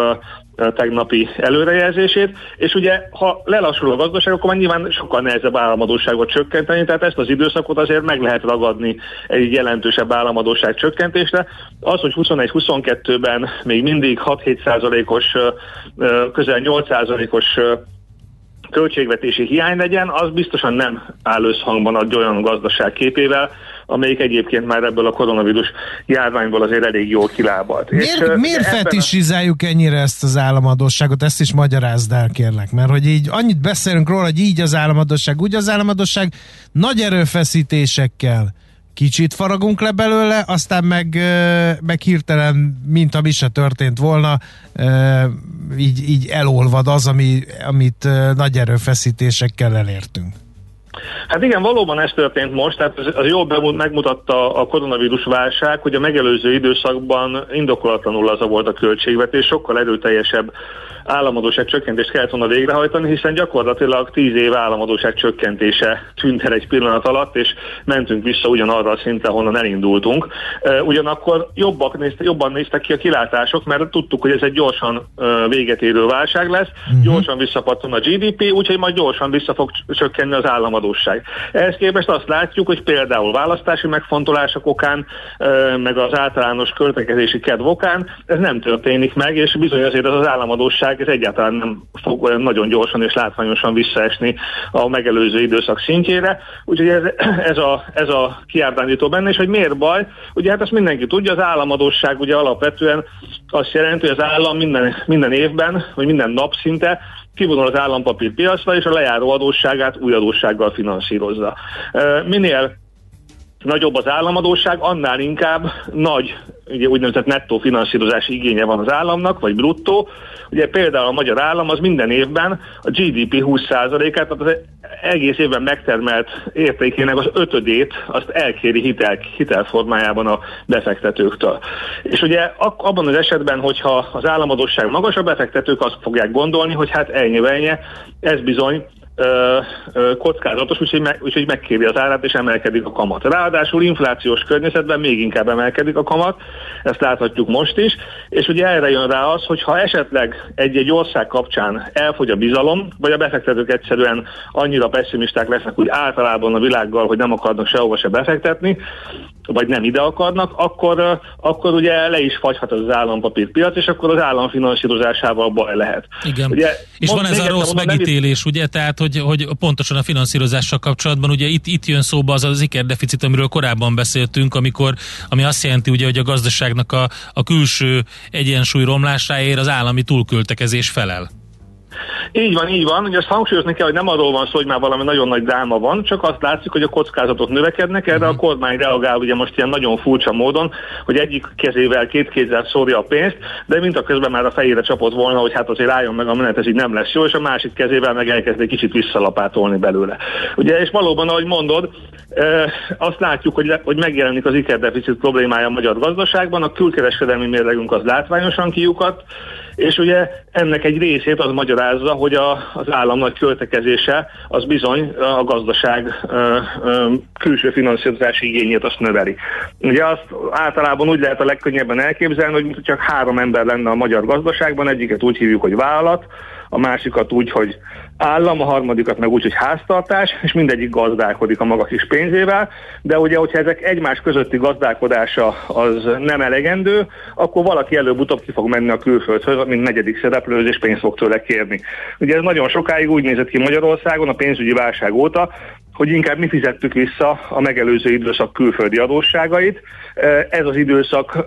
tegnapi előrejelzését, és ugye ha lelassul a gazdaság, akkor már nyilván sokkal nehezebb államadóságot csökkenteni, tehát ezt az időszakot azért meg lehet ragadni egy jelentősebb államadóság csökkentésre. Az, hogy 21-22-ben még mindig 6-7 százalékos, közel 8 százalékos költségvetési hiány legyen, az biztosan nem áll összhangban a olyan gazdaság képével, amelyik egyébként már ebből a koronavírus járványból azért elég jól kilábalt. Miért, És, miért ebben a- fetisizáljuk ennyire ezt az államadosságot? Ezt is magyarázd el, kérlek. Mert hogy így annyit beszélünk róla, hogy így az államadosság, úgy az államadosság, nagy erőfeszítésekkel kicsit faragunk le belőle, aztán meg, meg hirtelen, mintha mi se történt volna, így, így elolvad az, ami, amit nagy erőfeszítésekkel elértünk. Hát igen, valóban ez történt most, tehát az, az jól megmutatta a koronavírus válság, hogy a megelőző időszakban indokolatlanul az a volt a költségvetés, sokkal erőteljesebb államadóság csökkentést kellett volna végrehajtani, hiszen gyakorlatilag 10 év államadóság csökkentése tűnt el egy pillanat alatt, és mentünk vissza ugyanarra a szintre, honnan elindultunk. Ugyanakkor jobbak nézte, jobban néztek ki a kilátások, mert tudtuk, hogy ez egy gyorsan véget érő válság lesz, uh-huh. gyorsan visszapattan a GDP, úgyhogy majd gyorsan vissza fog csökkenni az államadóság. Ehhez képest azt látjuk, hogy például választási megfontolások okán, meg az általános költekezési kedv okán ez nem történik meg, és bizony azért az, az államadóság ez egyáltalán nem fog olyan nagyon gyorsan és látványosan visszaesni a megelőző időszak szintjére. Úgyhogy ez, ez, a, ez a kiábrándító benne, és hogy miért baj? Ugye hát azt mindenki tudja, az államadóság ugye alapvetően azt jelenti, hogy az állam minden, minden évben, vagy minden nap szinte kivonul az állampapír piacra, és a lejáró adósságát új adóssággal finanszírozza. Minél nagyobb az államadóság, annál inkább nagy, ugye úgynevezett nettó finanszírozási igénye van az államnak, vagy bruttó. Ugye például a magyar állam az minden évben a GDP 20%-át, tehát az egész évben megtermelt értékének az ötödét azt elkéri hitel, hitelformájában a befektetőktől. És ugye abban az esetben, hogyha az államadóság magas, a befektetők azt fogják gondolni, hogy hát ennyi, ennyi, ez bizony ö, ö, kockázatos, úgyhogy, meg, úgyhogy megkéri az árát, és emelkedik a kamat. Ráadásul inflációs környezetben még inkább emelkedik a kamat, ezt láthatjuk most is, és ugye erre jön rá az, hogy ha esetleg egy-egy ország kapcsán elfogy a bizalom, vagy a befektetők egyszerűen annyira pessimisták lesznek úgy általában a világgal, hogy nem akarnak sehova se befektetni, vagy nem ide akarnak, akkor, akkor ugye le is fagyhat az állampapírpiac, és akkor az állam finanszírozásával baj lehet. Igen. Ugye, és van ez a rossz mondom, megítélés, ugye, tehát, hogy, hogy pontosan a finanszírozással kapcsolatban, ugye itt, itt jön szóba az az ikerdeficit, amiről korábban beszéltünk, amikor, ami azt jelenti, ugye, hogy a gazdaságnak a, a külső egyensúly romlásáért az állami túlköltekezés felel. Így van, így van. Ugye azt hangsúlyozni kell, hogy nem arról van szó, hogy már valami nagyon nagy dráma van, csak azt látszik, hogy a kockázatok növekednek, erre a kormány reagál ugye most ilyen nagyon furcsa módon, hogy egyik kezével, két kézzel szórja a pénzt, de mint a közben már a fejére csapott volna, hogy hát azért álljon meg a menet, ez így nem lesz jó, és a másik kezével meg elkezd egy kicsit visszalapátolni belőle. Ugye, és valóban, ahogy mondod, e, azt látjuk, hogy, le, hogy megjelenik az ikerdeficit problémája a magyar gazdaságban, a külkereskedelmi mérlegünk az látványosan kiukat, és ugye ennek egy részét az magyarázza, hogy a, az állam nagy költekezése az bizony a gazdaság ö, ö, külső finanszírozási igényét azt növeli. Ugye azt általában úgy lehet a legkönnyebben elképzelni, hogy csak három ember lenne a magyar gazdaságban, egyiket úgy hívjuk, hogy vállalat, a másikat úgy, hogy állam, a harmadikat meg úgy, hogy háztartás, és mindegyik gazdálkodik a maga kis pénzével, de ugye, hogyha ezek egymás közötti gazdálkodása az nem elegendő, akkor valaki előbb-utóbb ki fog menni a külföldhöz, mint negyedik szereplő, és pénzt fog tőle kérni. Ugye ez nagyon sokáig úgy nézett ki Magyarországon a pénzügyi válság óta, hogy inkább mi fizettük vissza a megelőző időszak külföldi adósságait. Ez az időszak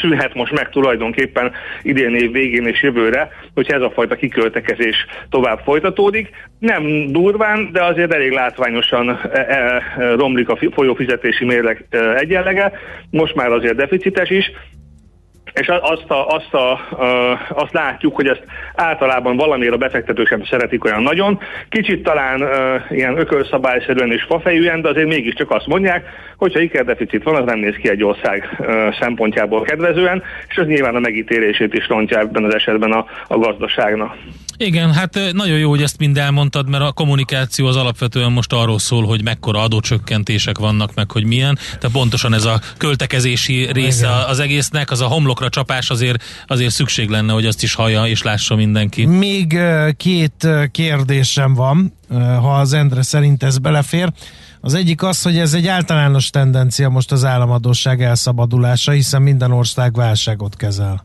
szűnhet most meg tulajdonképpen idén év végén és jövőre, hogyha ez a fajta kiköltekezés tovább folytatódik. Nem durván, de azért elég látványosan e, e, romlik a folyófizetési mérleg e, egyenlege. Most már azért deficites is, és azt, a, azt, a, azt látjuk, hogy ezt általában valamiért a befektetők sem szeretik olyan nagyon. Kicsit talán ilyen ökölszabályszerűen és fafejűen, de azért mégiscsak azt mondják, hogyha ikerdeficit van, az nem néz ki egy ország szempontjából kedvezően, és ez nyilván a megítélését is rontja ebben az esetben a, a gazdaságnak. Igen, hát nagyon jó, hogy ezt mind elmondtad, mert a kommunikáció az alapvetően most arról szól, hogy mekkora adócsökkentések vannak, meg hogy milyen. Tehát pontosan ez a költekezési része Igen. az egésznek, az a homlokra csapás azért, azért szükség lenne, hogy azt is hallja és lássa mindenki. Még két kérdésem van, ha az Endre szerint ez belefér. Az egyik az, hogy ez egy általános tendencia most az államadóság elszabadulása, hiszen minden ország válságot kezel.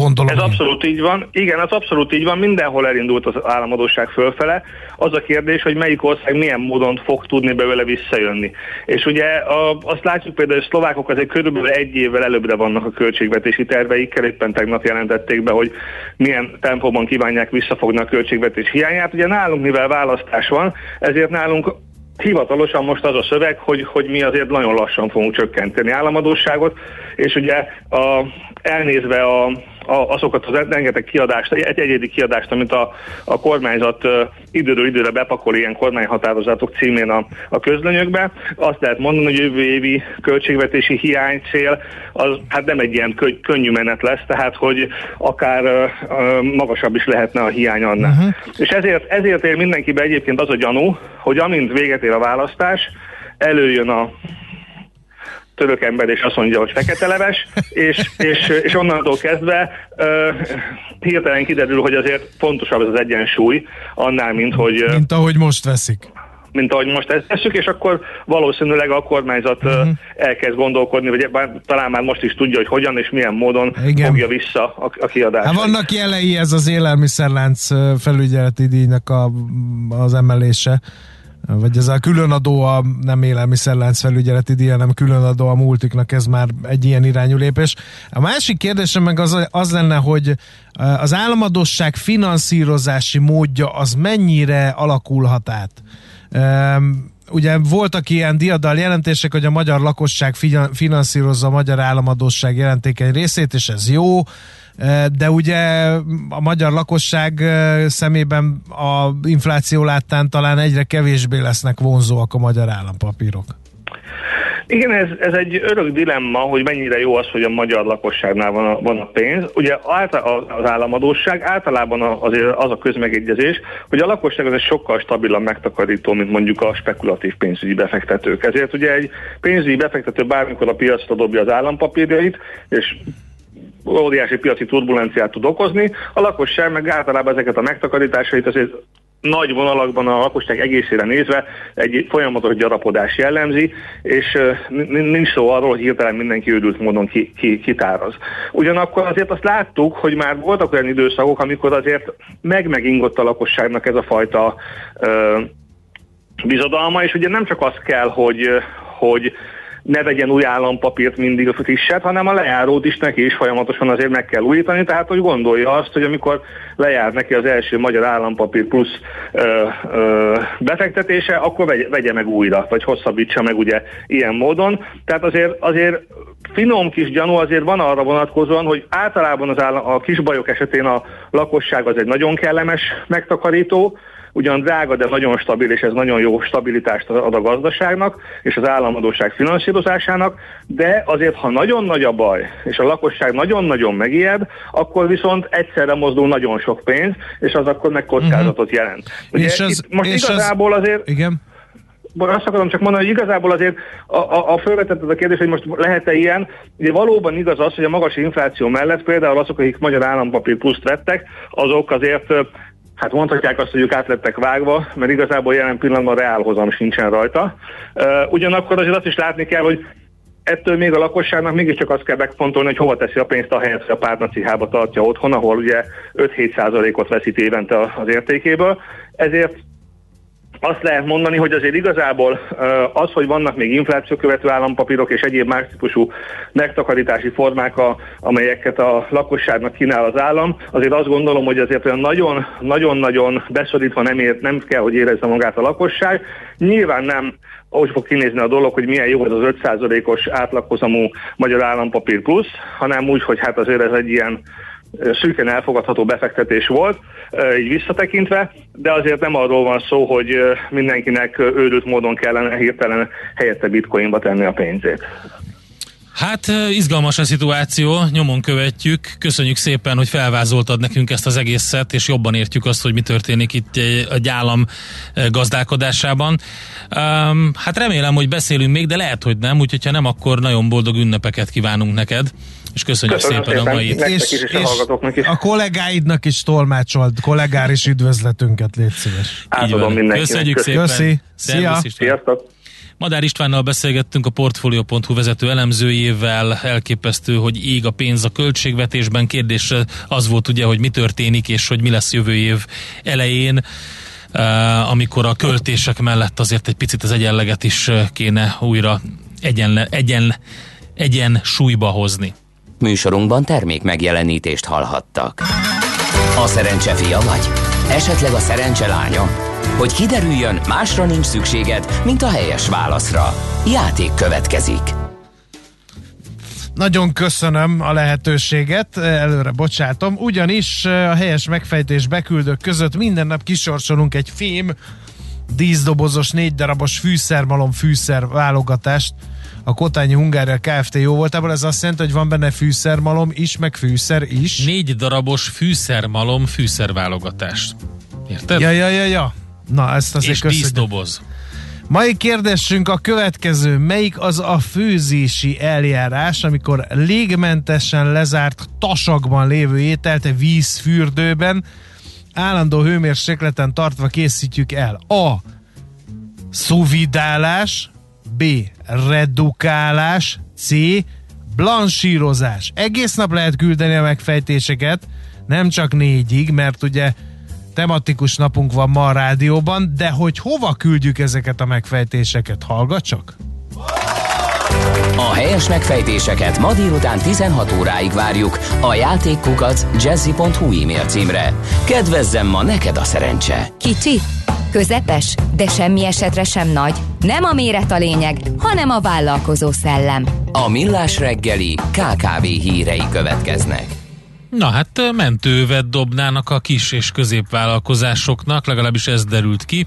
Gondolom. Ez abszolút így van. Igen, az abszolút így van. Mindenhol elindult az államadóság fölfele. Az a kérdés, hogy melyik ország milyen módon fog tudni belőle visszajönni. És ugye a, azt látjuk például, hogy a szlovákok azért körülbelül egy évvel előbbre vannak a költségvetési terveikkel. Éppen tegnap jelentették be, hogy milyen tempóban kívánják visszafogni a költségvetés hiányát. Ugye nálunk, mivel választás van, ezért nálunk hivatalosan most az a szöveg, hogy, hogy mi azért nagyon lassan fogunk csökkenteni államadóságot, és ugye a, elnézve a, a, azokat az rengeteg kiadást, egy egyedi kiadást, amit a, a kormányzat időről időre bepakol ilyen kormányhatározatok címén a, a közlönyökbe, azt lehet mondani, hogy jövő évi költségvetési hiány cél, az hát nem egy ilyen kö, könnyű menet lesz, tehát hogy akár uh, magasabb is lehetne a hiány annál. Uh-huh. És ezért, ezért ér mindenkibe egyébként az a gyanú, hogy amint véget ér a választás, előjön a török ember, és azt mondja, hogy fekete leves, és, és, és onnantól kezdve uh, hirtelen kiderül, hogy azért fontosabb ez az egyensúly annál, mint hogy... Mint ahogy most veszik. Mint ahogy most ezt tesszük, és akkor valószínűleg a kormányzat uh-huh. elkezd gondolkodni, vagy bár, talán már most is tudja, hogy hogyan és milyen módon Igen. fogja vissza a, a kiadást. Hát vannak jelei ez az élelmiszerlánc felügyeleti díjnak a, az emelése vagy ez a különadó a nem élelmiszerlánc felügyeleti díj, hanem különadó a multiknak, ez már egy ilyen irányú lépés. A másik kérdésem meg az, az lenne, hogy az államadosság finanszírozási módja az mennyire alakulhat át? ugye voltak ilyen diadal jelentések, hogy a magyar lakosság finanszírozza a magyar államadóság jelentékeny részét, és ez jó, de ugye a magyar lakosság szemében a infláció láttán talán egyre kevésbé lesznek vonzóak a magyar állampapírok. Igen, ez, ez egy örök dilemma, hogy mennyire jó az, hogy a magyar lakosságnál van a, van a pénz. Ugye az államadóság általában azért az a közmegegyezés, hogy a lakosság az egy sokkal stabilan megtakarító, mint mondjuk a spekulatív pénzügyi befektetők. Ezért ugye egy pénzügyi befektető bármikor a piacra dobja az állampapírjait, és óriási piaci turbulenciát tud okozni, a lakosság meg általában ezeket a megtakarításait azért nagy vonalakban a lakosság egészére nézve egy folyamatos gyarapodás jellemzi, és nincs szó arról, hogy hirtelen mindenki őrült módon ki, ki, kitáraz. Ugyanakkor azért azt láttuk, hogy már voltak olyan időszakok, amikor azért meg-megingott a lakosságnak ez a fajta ö, bizodalma, és ugye nem csak az kell, hogy, hogy ne vegyen új állampapírt mindig a frisset, hanem a lejárót is neki is folyamatosan azért meg kell újítani, tehát hogy gondolja azt, hogy amikor lejár neki az első magyar állampapír plusz ö, ö, befektetése, akkor vegye, vegye meg újra, vagy hosszabbítsa meg ugye ilyen módon. Tehát azért, azért finom kis gyanú azért van arra vonatkozóan, hogy általában az állam, a kisbajok esetén a lakosság az egy nagyon kellemes megtakarító, ugyan drága, de nagyon stabil, és ez nagyon jó stabilitást ad a gazdaságnak, és az államadóság finanszírozásának, de azért, ha nagyon nagy a baj, és a lakosság nagyon-nagyon megijed, akkor viszont egyszerre mozdul nagyon sok pénz, és az akkor meg kockázatot uh-huh. jelent. Ugye és az, most és igazából az, azért... Igen azt akarom csak mondani, hogy igazából azért a, a, a felvetetted a kérdés, hogy most lehet-e ilyen, ugye valóban igaz az, hogy a magas infláció mellett például azok, akik magyar állampapír pluszt vettek, azok azért Hát mondhatják azt, hogy ők át lettek vágva, mert igazából jelen pillanatban reálhozam sincsen rajta. Ugyanakkor azért azt is látni kell, hogy ettől még a lakosságnak mégiscsak azt kell megfontolni, hogy hova teszi a pénzt a helyet, hogy a párnacihába tartja otthon, ahol ugye 5-7 százalékot veszít évente az értékéből. Ezért azt lehet mondani, hogy azért igazából az, hogy vannak még infláció követő állampapírok és egyéb más típusú megtakarítási formák, amelyeket a lakosságnak kínál az állam, azért azt gondolom, hogy azért olyan nagyon-nagyon beszorítva nem, ér, nem kell, hogy érezze magát a lakosság. Nyilván nem úgy fog kinézni a dolog, hogy milyen jó az az 5%-os átlaghozamú magyar állampapír plusz, hanem úgy, hogy hát azért ez egy ilyen szűken elfogadható befektetés volt, így visszatekintve, de azért nem arról van szó, hogy mindenkinek őrült módon kellene hirtelen helyette bitcoinba tenni a pénzét. Hát izgalmas a szituáció, nyomon követjük. Köszönjük szépen, hogy felvázoltad nekünk ezt az egészet, és jobban értjük azt, hogy mi történik itt egy állam gazdálkodásában. Um, hát remélem, hogy beszélünk még, de lehet, hogy nem, úgyhogy ha nem, akkor nagyon boldog ünnepeket kívánunk neked és köszönjük Köszönöm szépen, szépen a mai és, is, és, a, is. a kollégáidnak is tolmácsolt, kollégáris üdvözletünket, légy szíves. Átadom mindenkinek. Köszönjük szépen. Köszi. Szia. Sziasztok. Madár Istvánnal beszélgettünk a Portfolio.hu vezető elemzőjével, elképesztő, hogy ég a pénz a költségvetésben. Kérdés az volt ugye, hogy mi történik, és hogy mi lesz jövő év elején, eh, amikor a költések mellett azért egy picit az egyenleget is eh, kéne újra egyen, egyen, egyen súlyba hozni. Műsorunkban termék megjelenítést hallhattak. A szerencse fia vagy? Esetleg a szerencse lánya? Hogy kiderüljön, másra nincs szükséged, mint a helyes válaszra. Játék következik. Nagyon köszönöm a lehetőséget, előre bocsátom, ugyanis a helyes megfejtés beküldők között minden nap kisorsolunk egy fém díszdobozos, négy darabos fűszermalom fűszer válogatást a Kotányi Hungária Kft. jó voltából. Ez azt jelenti, hogy van benne fűszermalom is, meg fűszer is. Négy darabos fűszermalom fűszerválogatást. Érted? Ja, ja, ja, ja. Na, ezt azért és köszönjük. díszdoboz. Mai kérdésünk a következő. Melyik az a főzési eljárás, amikor légmentesen lezárt tasakban lévő ételt vízfürdőben állandó hőmérsékleten tartva készítjük el? A. Szuvidálás B. Redukálás C. Blansírozás. Egész nap lehet küldeni a megfejtéseket, nem csak négyig, mert ugye tematikus napunk van ma a rádióban, de hogy hova küldjük ezeket a megfejtéseket, hallgat csak? A helyes megfejtéseket ma délután 16 óráig várjuk a játékkukac jazzy.hu e-mail címre. Kedvezzem ma neked a szerencse! Kicsi, közepes, de semmi esetre sem nagy. Nem a méret a lényeg, hanem a vállalkozó szellem. A Millás reggeli KKV hírei következnek. Na hát mentővet dobnának a kis és középvállalkozásoknak, legalábbis ez derült ki.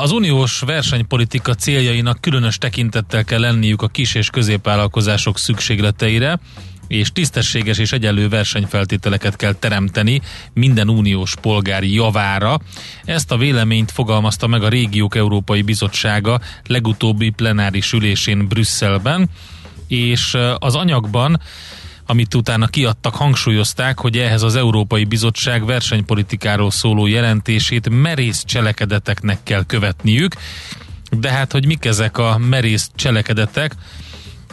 Az uniós versenypolitika céljainak különös tekintettel kell lenniük a kis és középvállalkozások szükségleteire, és tisztességes és egyenlő versenyfeltételeket kell teremteni minden uniós polgári javára. Ezt a véleményt fogalmazta meg a Régiók Európai Bizottsága legutóbbi plenáris ülésén Brüsszelben, és az anyagban amit utána kiadtak, hangsúlyozták, hogy ehhez az Európai Bizottság versenypolitikáról szóló jelentését merész cselekedeteknek kell követniük. De hát, hogy mik ezek a merész cselekedetek?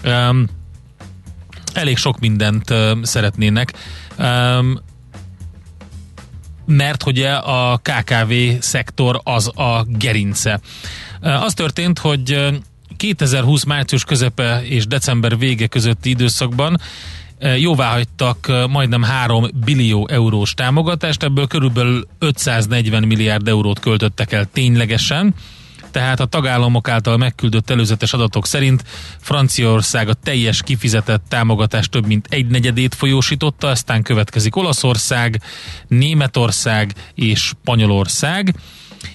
Um, elég sok mindent uh, szeretnének. Um, mert hogy a KKV szektor az a gerince. Az történt, hogy 2020 március közepe és december vége közötti időszakban jóvá hagytak majdnem 3 billió eurós támogatást, ebből körülbelül 540 milliárd eurót költöttek el ténylegesen, tehát a tagállamok által megküldött előzetes adatok szerint Franciaország a teljes kifizetett támogatást több mint egy negyedét folyósította, aztán következik Olaszország, Németország és Spanyolország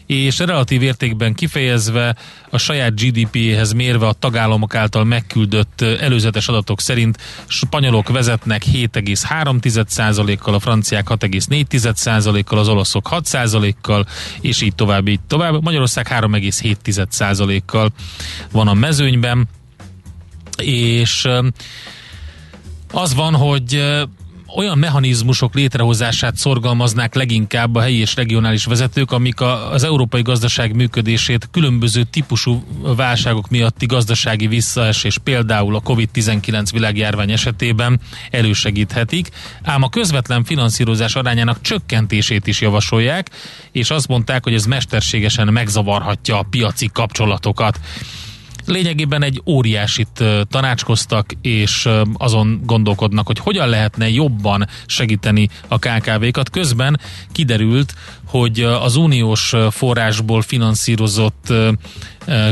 és relatív értékben kifejezve a saját GDP-hez mérve a tagállamok által megküldött előzetes adatok szerint spanyolok vezetnek 7,3%-kal, a franciák 6,4%-kal, az olaszok 6%-kal, és így tovább, így tovább. Magyarország 3,7%-kal van a mezőnyben, és az van, hogy olyan mechanizmusok létrehozását szorgalmaznák leginkább a helyi és regionális vezetők, amik a, az európai gazdaság működését különböző típusú válságok miatti gazdasági visszaesés, például a COVID-19 világjárvány esetében elősegíthetik, ám a közvetlen finanszírozás arányának csökkentését is javasolják, és azt mondták, hogy ez mesterségesen megzavarhatja a piaci kapcsolatokat. Lényegében egy óriásit tanácskoztak, és azon gondolkodnak, hogy hogyan lehetne jobban segíteni a KKV-kat. Közben kiderült, hogy az uniós forrásból finanszírozott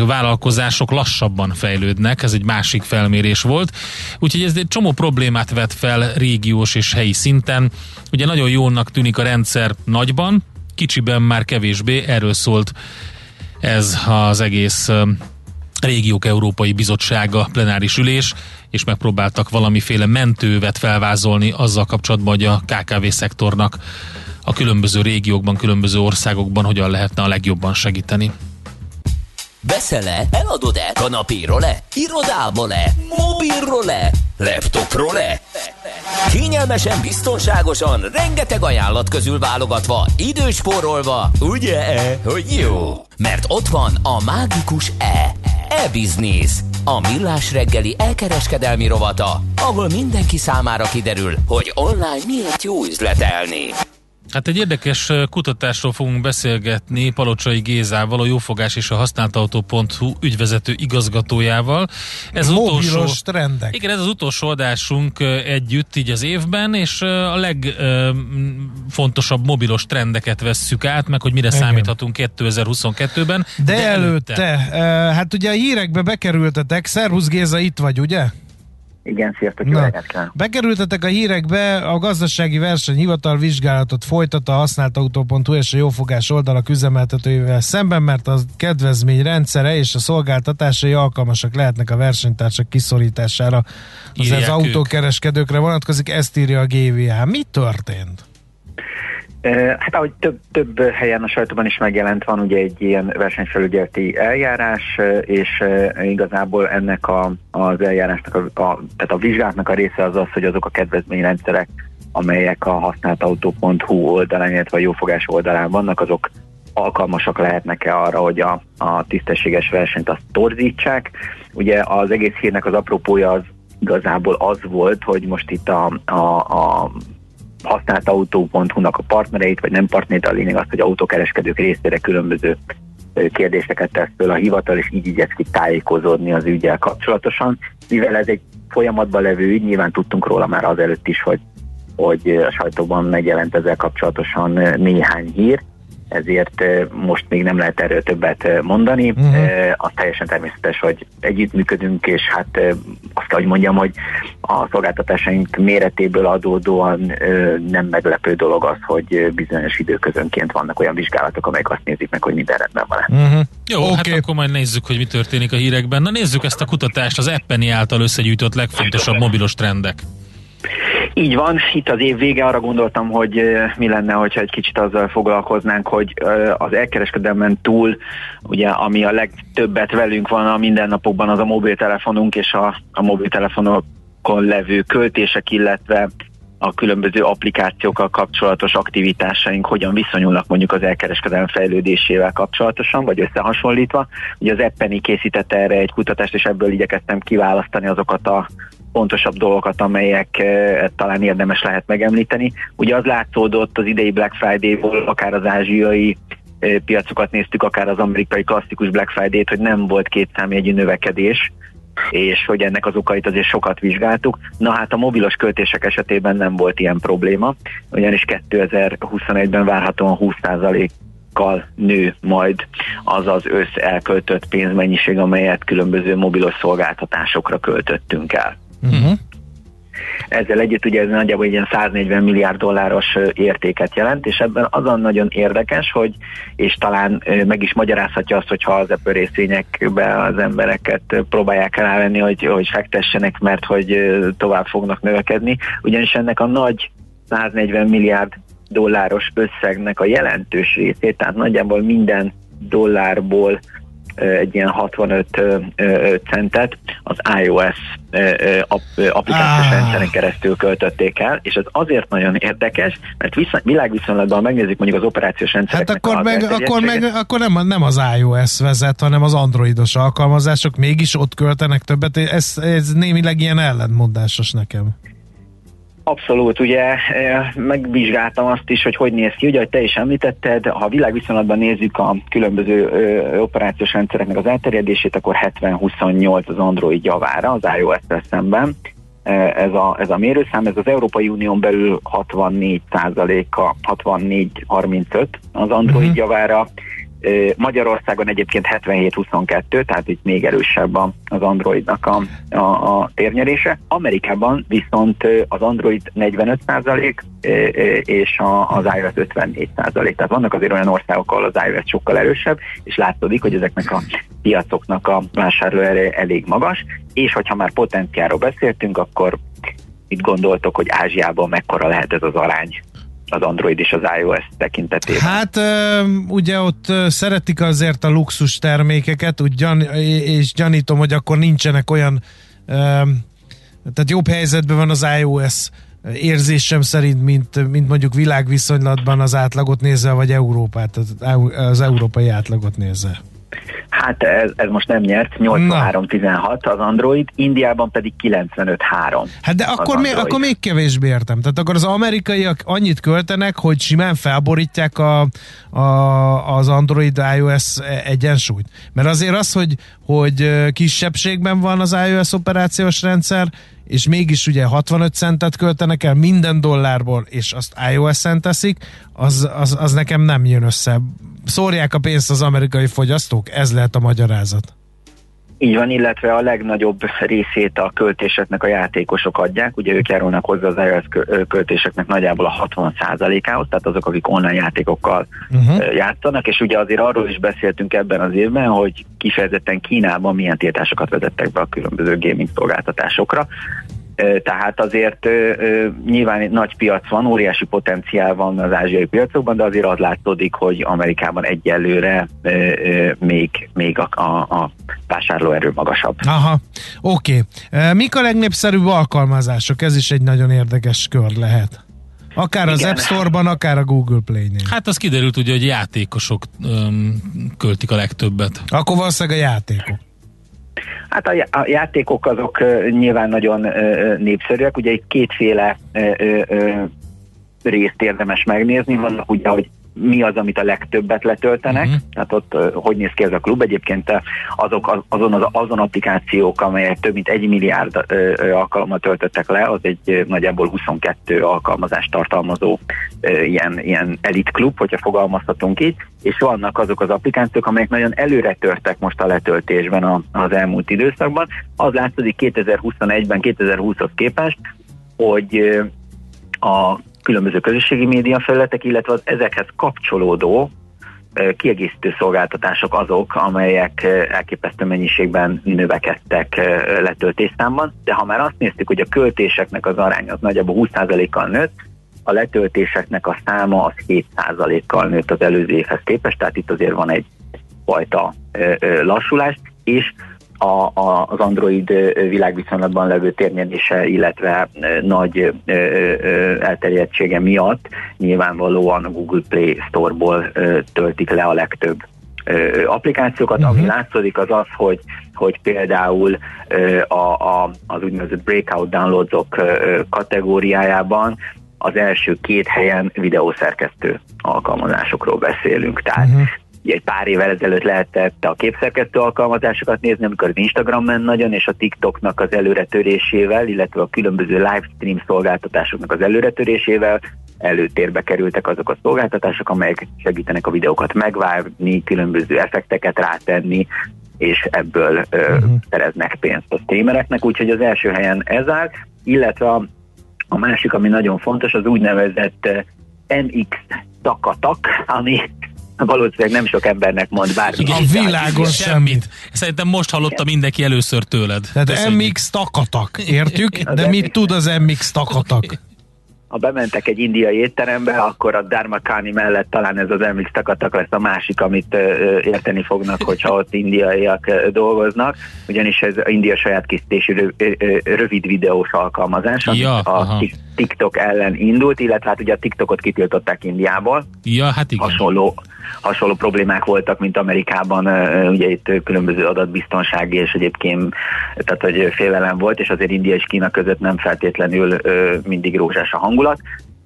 vállalkozások lassabban fejlődnek, ez egy másik felmérés volt. Úgyhogy ez egy csomó problémát vet fel régiós és helyi szinten. Ugye nagyon jónak tűnik a rendszer nagyban, kicsiben már kevésbé, erről szólt ez az egész Régiók Európai Bizottsága plenáris ülés, és megpróbáltak valamiféle mentővet felvázolni azzal kapcsolatban, hogy a KKV szektornak a különböző régiókban, különböző országokban hogyan lehetne a legjobban segíteni. Veszel-e? Eladod-e? Kanapéról-e? Irodából-e? Mobilról-e? Laptopról-e? Kényelmesen, biztonságosan, rengeteg ajánlat közül válogatva, időspórolva, ugye, hogy jó? Mert ott van a mágikus E E-Business, a millás reggeli elkereskedelmi rovata, ahol mindenki számára kiderül, hogy online miért jó üzletelni. Hát egy érdekes kutatásról fogunk beszélgetni Palocsai Gézával, a Jófogás és a használtautó.hu ügyvezető igazgatójával. Ez Mobilos utolsó, trendek. igen, ez az utolsó adásunk együtt így az évben, és a legfontosabb mobilos trendeket vesszük át, meg hogy mire Igen. számíthatunk 2022-ben. De, előtte, eh, hát ugye a hírekbe bekerültetek, Szervusz Géza, itt vagy, ugye? Igen, sziasztok, jó reggelt kívánok. bekerültetek a hírekbe, a gazdasági versenyhivatal vizsgálatot folytat a használtautó.hu és a jófogás oldalak üzemeltetőivel szemben, mert a kedvezmény rendszere és a szolgáltatásai alkalmasak lehetnek a versenytársak kiszorítására. Az ők. autókereskedőkre vonatkozik, ezt írja a GVH. Mi történt? Hát ahogy több, több helyen a sajtóban is megjelent, van ugye egy ilyen versenyfelügyeleti eljárás, és igazából ennek a, az eljárásnak, a, a, tehát a vizsgálatnak a része az az, hogy azok a kedvezményrendszerek, amelyek a használtautó.hu oldalán, illetve a jófogás oldalán vannak, azok alkalmasak lehetnek-e arra, hogy a, a tisztességes versenyt azt torzítsák. Ugye az egész hírnek az apropója az igazából az volt, hogy most itt a, a, a használt autó.hu-nak a partnereit, vagy nem partnereit, a lényeg az, hogy autókereskedők részére különböző kérdéseket tesz föl a hivatal, és így igyekszik tájékozódni az ügyel kapcsolatosan. Mivel ez egy folyamatban levő ügy, nyilván tudtunk róla már azelőtt is, hogy, hogy a sajtóban megjelent ezzel kapcsolatosan néhány hír, ezért ö, most még nem lehet erről többet ö, mondani. Mhm. Uh-huh. Az teljesen természetes, hogy együttműködünk, és hát azt kell, hogy mondjam, hogy a szolgáltatásaink méretéből adódóan nem meglepő dolog az, hogy bizonyos időközönként vannak olyan vizsgálatok, amelyek azt nézik meg, hogy minden rendben van. Uh-huh. Jó, okay. hát akkor majd nézzük, hogy mi történik a hírekben. Na nézzük ezt a kutatást, az Appeni által összegyűjtött legfontosabb mobilos trendek. Így van, itt az év vége arra gondoltam, hogy mi lenne, hogyha egy kicsit azzal foglalkoznánk, hogy az elkereskedelmen túl, ugye ami a legtöbbet velünk van a mindennapokban, az a mobiltelefonunk és a, a mobiltelefonokon levő költések, illetve a különböző applikációkkal kapcsolatos aktivitásaink hogyan viszonyulnak mondjuk az elkereskedelem fejlődésével kapcsolatosan, vagy összehasonlítva. Ugye az Appeni készítette erre egy kutatást, és ebből igyekeztem kiválasztani azokat a fontosabb dolgokat, amelyek eh, talán érdemes lehet megemlíteni. Ugye az látszódott az idei Black Friday-ból, akár az ázsiai eh, piacokat néztük, akár az amerikai klasszikus Black Friday-t, hogy nem volt két számjegyű növekedés, és hogy ennek az okait azért sokat vizsgáltuk. Na hát a mobilos költések esetében nem volt ilyen probléma, ugyanis 2021-ben várhatóan 20%-kal nő majd az az össz elköltött pénzmennyiség, amelyet különböző mobilos szolgáltatásokra költöttünk el. Uh-huh. Ezzel együtt ugye ez nagyjából egy ilyen 140 milliárd dolláros értéket jelent, és ebben azon nagyon érdekes, hogy és talán meg is magyarázhatja azt, hogyha az Apple részvényekbe az embereket próbálják rávenni, hogy, hogy fektessenek, mert hogy tovább fognak növekedni, ugyanis ennek a nagy 140 milliárd dolláros összegnek a jelentős részét, tehát nagyjából minden dollárból egy ilyen 65 ö, ö, centet az iOS applikációs Ah. rendszeren keresztül költötték el, és ez azért nagyon érdekes, mert viszony, világviszonylatban megnézzük mondjuk az operációs Hát rendszereknek akkor, meg, akkor, meg, akkor nem, nem az iOS vezet, hanem az androidos alkalmazások mégis ott költenek többet. Ez, ez némileg ilyen ellentmondásos nekem. Abszolút, ugye eh, megvizsgáltam azt is, hogy hogy néz ki. Ugye, hogy te is említetted, ha világviszonylatban nézzük a különböző ö, operációs rendszereknek az elterjedését, akkor 70-28 az Android javára az iOS-tel szemben. Eh, Ez a, ez a mérőszám, ez az Európai Unión belül 64 a 64-35 az Android Mhm. javára, Magyarországon egyébként 77-22, tehát itt még erősebb az Androidnak a, a, a térnyerése. Amerikában viszont az Android 45% ö, ö, és az iOS 54%. Tehát vannak azért olyan országok, ahol az iOS sokkal erősebb, és látszódik, hogy ezeknek a piacoknak a vásárlóereje elég magas, és hogyha már potenciáról beszéltünk, akkor itt gondoltok, hogy Ázsiában mekkora lehet ez az arány az Android és az iOS tekintetében. Hát ugye ott szeretik azért a luxus termékeket, úgy gyan, és gyanítom, hogy akkor nincsenek olyan, tehát jobb helyzetben van az iOS érzésem szerint, mint, mint mondjuk világviszonylatban az átlagot nézve, vagy Európát, az európai átlagot nézve. Hát ez, ez most nem nyert, 83-16 az Android, Indiában pedig 95-3. Hát de akkor, még, Android. akkor még kevésbé értem. Tehát akkor az amerikaiak annyit költenek, hogy simán felborítják a, a, az Android iOS egyensúlyt. Mert azért az, hogy, hogy kisebbségben van az iOS operációs rendszer, és mégis ugye 65 centet költenek el minden dollárból, és azt iOS-en teszik, az, az, az nekem nem jön össze. Szórják a pénzt az amerikai fogyasztók? Ez lehet a magyarázat. Így van, illetve a legnagyobb részét a költéseknek a játékosok adják, ugye ők járulnak hozzá az iOS költéseknek nagyjából a 60%-ához, tehát azok, akik online játékokkal Uh-huh. játszanak, és ugye azért arról is beszéltünk ebben az évben, hogy kifejezetten Kínában milyen tiltásokat vezettek be a különböző gaming szolgáltatásokra. Tehát azért nyilván egy nagy piac van, óriási potenciál van az ázsiai piacokban, de azért az látszódik, hogy Amerikában egyelőre még, még a, a, a vásárlóerő magasabb. Aha, oké. Okay. Mik a legnépszerűbb alkalmazások? Ez is egy nagyon érdekes kör lehet. Akár az Igen. App Store-ban, akár a Google Play-nél. Hát az kiderült ugye, hogy játékosok öm, költik a legtöbbet. Akkor valószínűleg a játékok. Hát a, já- a játékok azok nyilván nagyon népszerűek, ugye itt kétféle részt érdemes megnézni, vannak ugye, hogy mi az, amit a legtöbbet letöltenek, uh-huh. tehát ott hogy néz ki ez a klub. Egyébként azok, az- azon, az, azon applikációk, amelyek több mint egy milliárd ö, alkalommal töltöttek le, az egy nagyjából 22 alkalmazást tartalmazó ö, ilyen, ilyen elit klub, hogyha fogalmazhatunk így, és vannak azok az applikációk, amelyek nagyon előre törtek most a letöltésben a, az elmúlt időszakban. Az látszik 2021-ben, 2020-hoz képest, hogy a különböző közösségi média felületek, illetve az ezekhez kapcsolódó kiegészítő szolgáltatások azok, amelyek elképesztő mennyiségben növekedtek letöltésszámban, de ha már azt néztük, hogy a költéseknek az aránya az nagyjából 20%-kal nőtt, a letöltéseknek a száma az 7%-kal nőtt az előző évhez képest, tehát itt azért van egy fajta lassulás, és a, a, az Android világviszonylatban levő térnyerése, illetve nagy ö, ö, elterjedtsége miatt nyilvánvalóan a Google Play Store-ból ö, töltik le a legtöbb applikációkat. Uh-huh. Ami látszik az az, hogy, hogy például a, a, az úgynevezett breakout downloadsok kategóriájában az első két helyen videószerkesztő alkalmazásokról beszélünk. Tehát uh-huh. Egy pár évvel ezelőtt lehetett a képszerkesztő alkalmazásokat nézni, amikor az Instagram ment nagyon, és a TikToknak az előretörésével, illetve a különböző livestream szolgáltatásoknak az előretörésével előtérbe kerültek azok a szolgáltatások, amelyek segítenek a videókat megvárni, különböző effekteket rátenni, és ebből ö, uh-huh. szereznek pénzt a streamereknek, úgyhogy az első helyen ez áll, illetve a, a másik, ami nagyon fontos, az úgynevezett MX takatak, ami valószínűleg nem sok embernek mond bármi. A világon semmit. Szerintem most hallotta mindenki először tőled. Tehát Köszönjük. MX takatak, értjük? De mit tud az MX takatak? Ha bementek egy indiai étterembe, akkor a Dharmakani mellett talán ez az MX takatak lesz a másik, amit ö, érteni fognak, hogyha ott indiaiak ö, dolgoznak, ugyanis ez India saját készítésű rö, ö, rövid videós alkalmazás, ami Ja, a Tik- TikTok ellen indult, illetve hát ugye a TikTokot kitiltották Indiából, Ja, hát igen. hasonló, hasonló problémák voltak, mint Amerikában, ugye itt különböző adatbiztonsági és egyébként, tehát hogy félelem volt, és azért India és Kína között nem feltétlenül mindig rózsás a hangulat,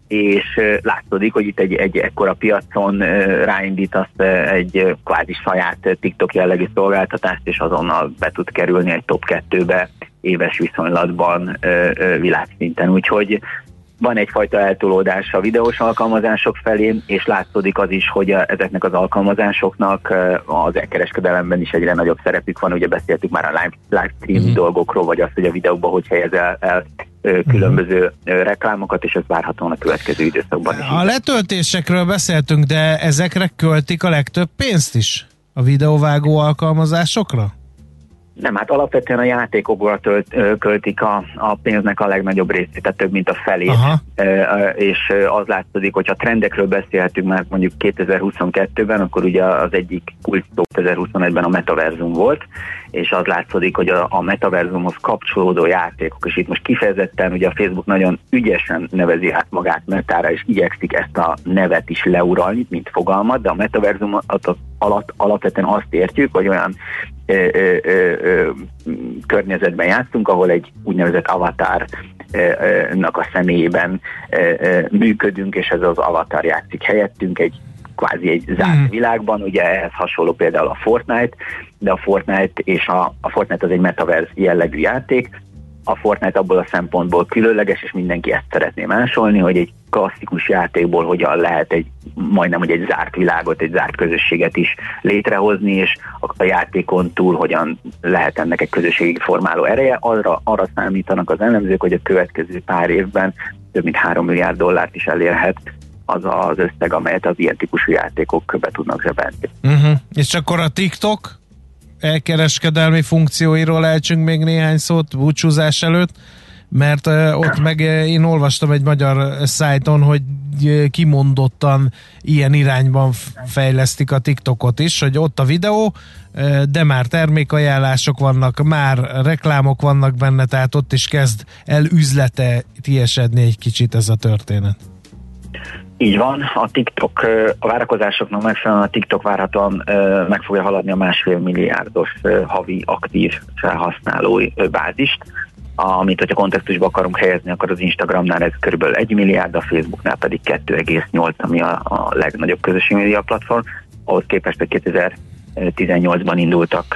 és ö, látszódik, hogy itt egy, egy ekkora piacon ráindítasz egy kvázi saját TikTok jellegű szolgáltatást, és azonnal be tud kerülni egy top 2-be éves viszonylatban világszinten. Úgyhogy van egyfajta eltolódás a videós alkalmazások felé, és látszódik az is, hogy a, ezeknek az alkalmazásoknak az elkereskedelemben is egyre nagyobb szerepük van. Ugye beszéltük már a live, live stream uh-huh. dolgokról, vagy azt, hogy a videóban hogy helyezel el különböző uh-huh. reklámokat, és ez várhatóan a következő időszakban is. A letöltésekről beszéltünk, de ezekre költik a legtöbb pénzt is? A videóvágó alkalmazásokra? Nem, hát alapvetően a játékokra tölt, költik a, a pénznek a legnagyobb részét, tehát több mint a felét. Aha. És az látszik, hogyha trendekről beszélhetünk már mondjuk 2022-ben, akkor ugye az egyik kulcs szó 2021-ben a metaverzum volt, és az látszik, hogy a, a metaverzumhoz kapcsolódó játékok, és itt most kifejezetten ugye a Facebook nagyon ügyesen nevezi át magát metára, és igyekszik ezt a nevet is leuralni, mint fogalmat, de a metaverzum alatt alapvetően azt értjük, hogy olyan ö, ö, ö, ö, környezetben játszunk, ahol egy úgynevezett avatar nak a személyében működünk, és ez az avatar játszik helyettünk egy kvázi egy zárt mm. világban, ugye ehhez hasonló például a Fortnite, de a Fortnite és a, a Fortnite az egy metaverse jellegű játék, a Fortnite abból a szempontból különleges, és mindenki ezt szeretné másolni, hogy egy klasszikus játékból hogyan lehet egy majdnem, hogy egy zárt világot, egy zárt közösséget is létrehozni, és a játékon túl hogyan lehet ennek egy közösségi formáló ereje. Arra, arra számítanak az elemzők, hogy a következő pár évben több mint 3 milliárd dollárt is elérhet az az összeg, amelyet az ilyen típusú játékok be tudnak zsebelni. Uh-huh. És akkor a TikTok elkereskedelmi funkcióiról elcsünk még néhány szót búcsúzás előtt, mert ott meg én olvastam egy magyar szájton, hogy kimondottan ilyen irányban fejlesztik a TikTokot is, hogy ott a videó, de már termékajánlások vannak, már reklámok vannak benne, tehát ott is kezd el üzlete tiesedni egy kicsit ez a történet. Így van, a TikTok, a várakozásoknak megfelelően a TikTok várhatóan meg fogja haladni a másfél milliárdos havi aktív felhasználói bázist, amit, hogyha kontextusba akarunk helyezni, akkor az Instagramnál ez kb. 1 milliárd, a Facebooknál pedig 2,8, ami a, a legnagyobb közösségi média platform. Ahhoz képest, hogy 2018-ban indultak,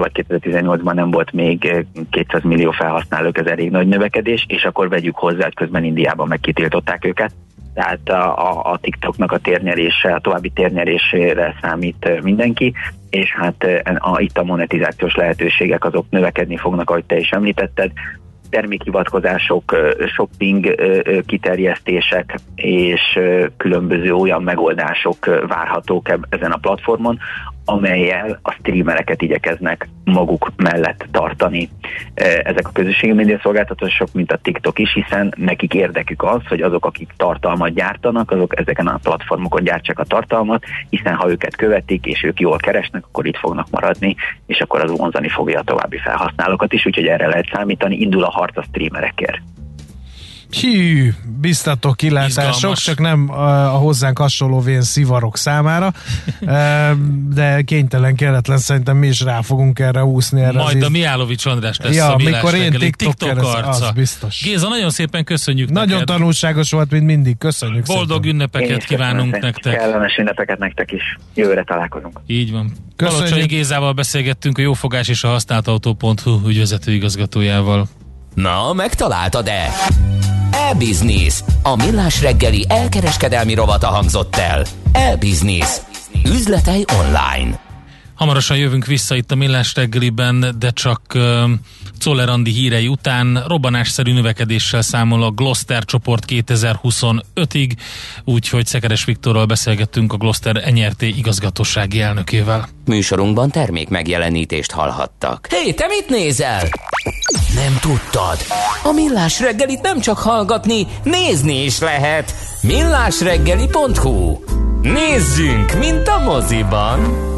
vagy 2018-ban nem volt még 200 millió felhasználók, ez elég nagy növekedés, és akkor vegyük hozzá, hogy közben Indiában megkitiltották őket tehát a, a TikToknak a térnyerése, a további térnyerésére számít mindenki, és hát a, itt a monetizációs lehetőségek azok növekedni fognak, ahogy te is említetted, termékhivatkozások, shopping kiterjesztések és különböző olyan megoldások várhatók ezen a platformon, amelyel a streamereket igyekeznek maguk mellett tartani ezek a közösségi média szolgáltatások, mint a TikTok is, hiszen nekik érdekük az, hogy azok, akik tartalmat gyártanak, azok ezeken a platformokon gyártsák a tartalmat, hiszen ha őket követik, és ők jól keresnek, akkor itt fognak maradni, és akkor az vonzani fogja a további felhasználókat is, úgyhogy erre lehet számítani, indul a harc a streamerekért. Hű, biztató kilátások, Izgalmas. csak nem a, a hozzánk hasonló vén szivarok számára, de kénytelen, kelletlen szerintem mi is rá fogunk erre úszni. Erre Majd a Miálovics András lesz ja, a mikor én TikTok, TikTok arca. Az biztos. Géza, nagyon szépen köszönjük Nagyon neked. tanulságos volt, mint mindig. Köszönjük Boldog szépen. ünnepeket kívánunk nektek. Kellemes ünnepeket nektek is. Jövőre találkozunk. Így van. Kalocsai Gézával beszélgettünk a Jófogás és a használtautó.hu ügyvezető igazgatójával. Na, megtaláltad-e? E-Business. A millás reggeli elkereskedelmi rovata hangzott el. E-Business. Üzletei online. Hamarosan jövünk vissza itt a Millás reggeliben, de csak uh, Czoller Andi hírei után robbanásszerű növekedéssel számol a Gloster csoport 2025-ig, úgyhogy Szekeres Viktorral beszélgettünk a Gloster NRT igazgatósági elnökével. Műsorunkban termék megjelenítést hallhattak. Hé, hey, te mit nézel? Nem tudtad? A Millás reggelit nem csak hallgatni, nézni is lehet. millásreggeli.hu Nézzünk, mint a moziban!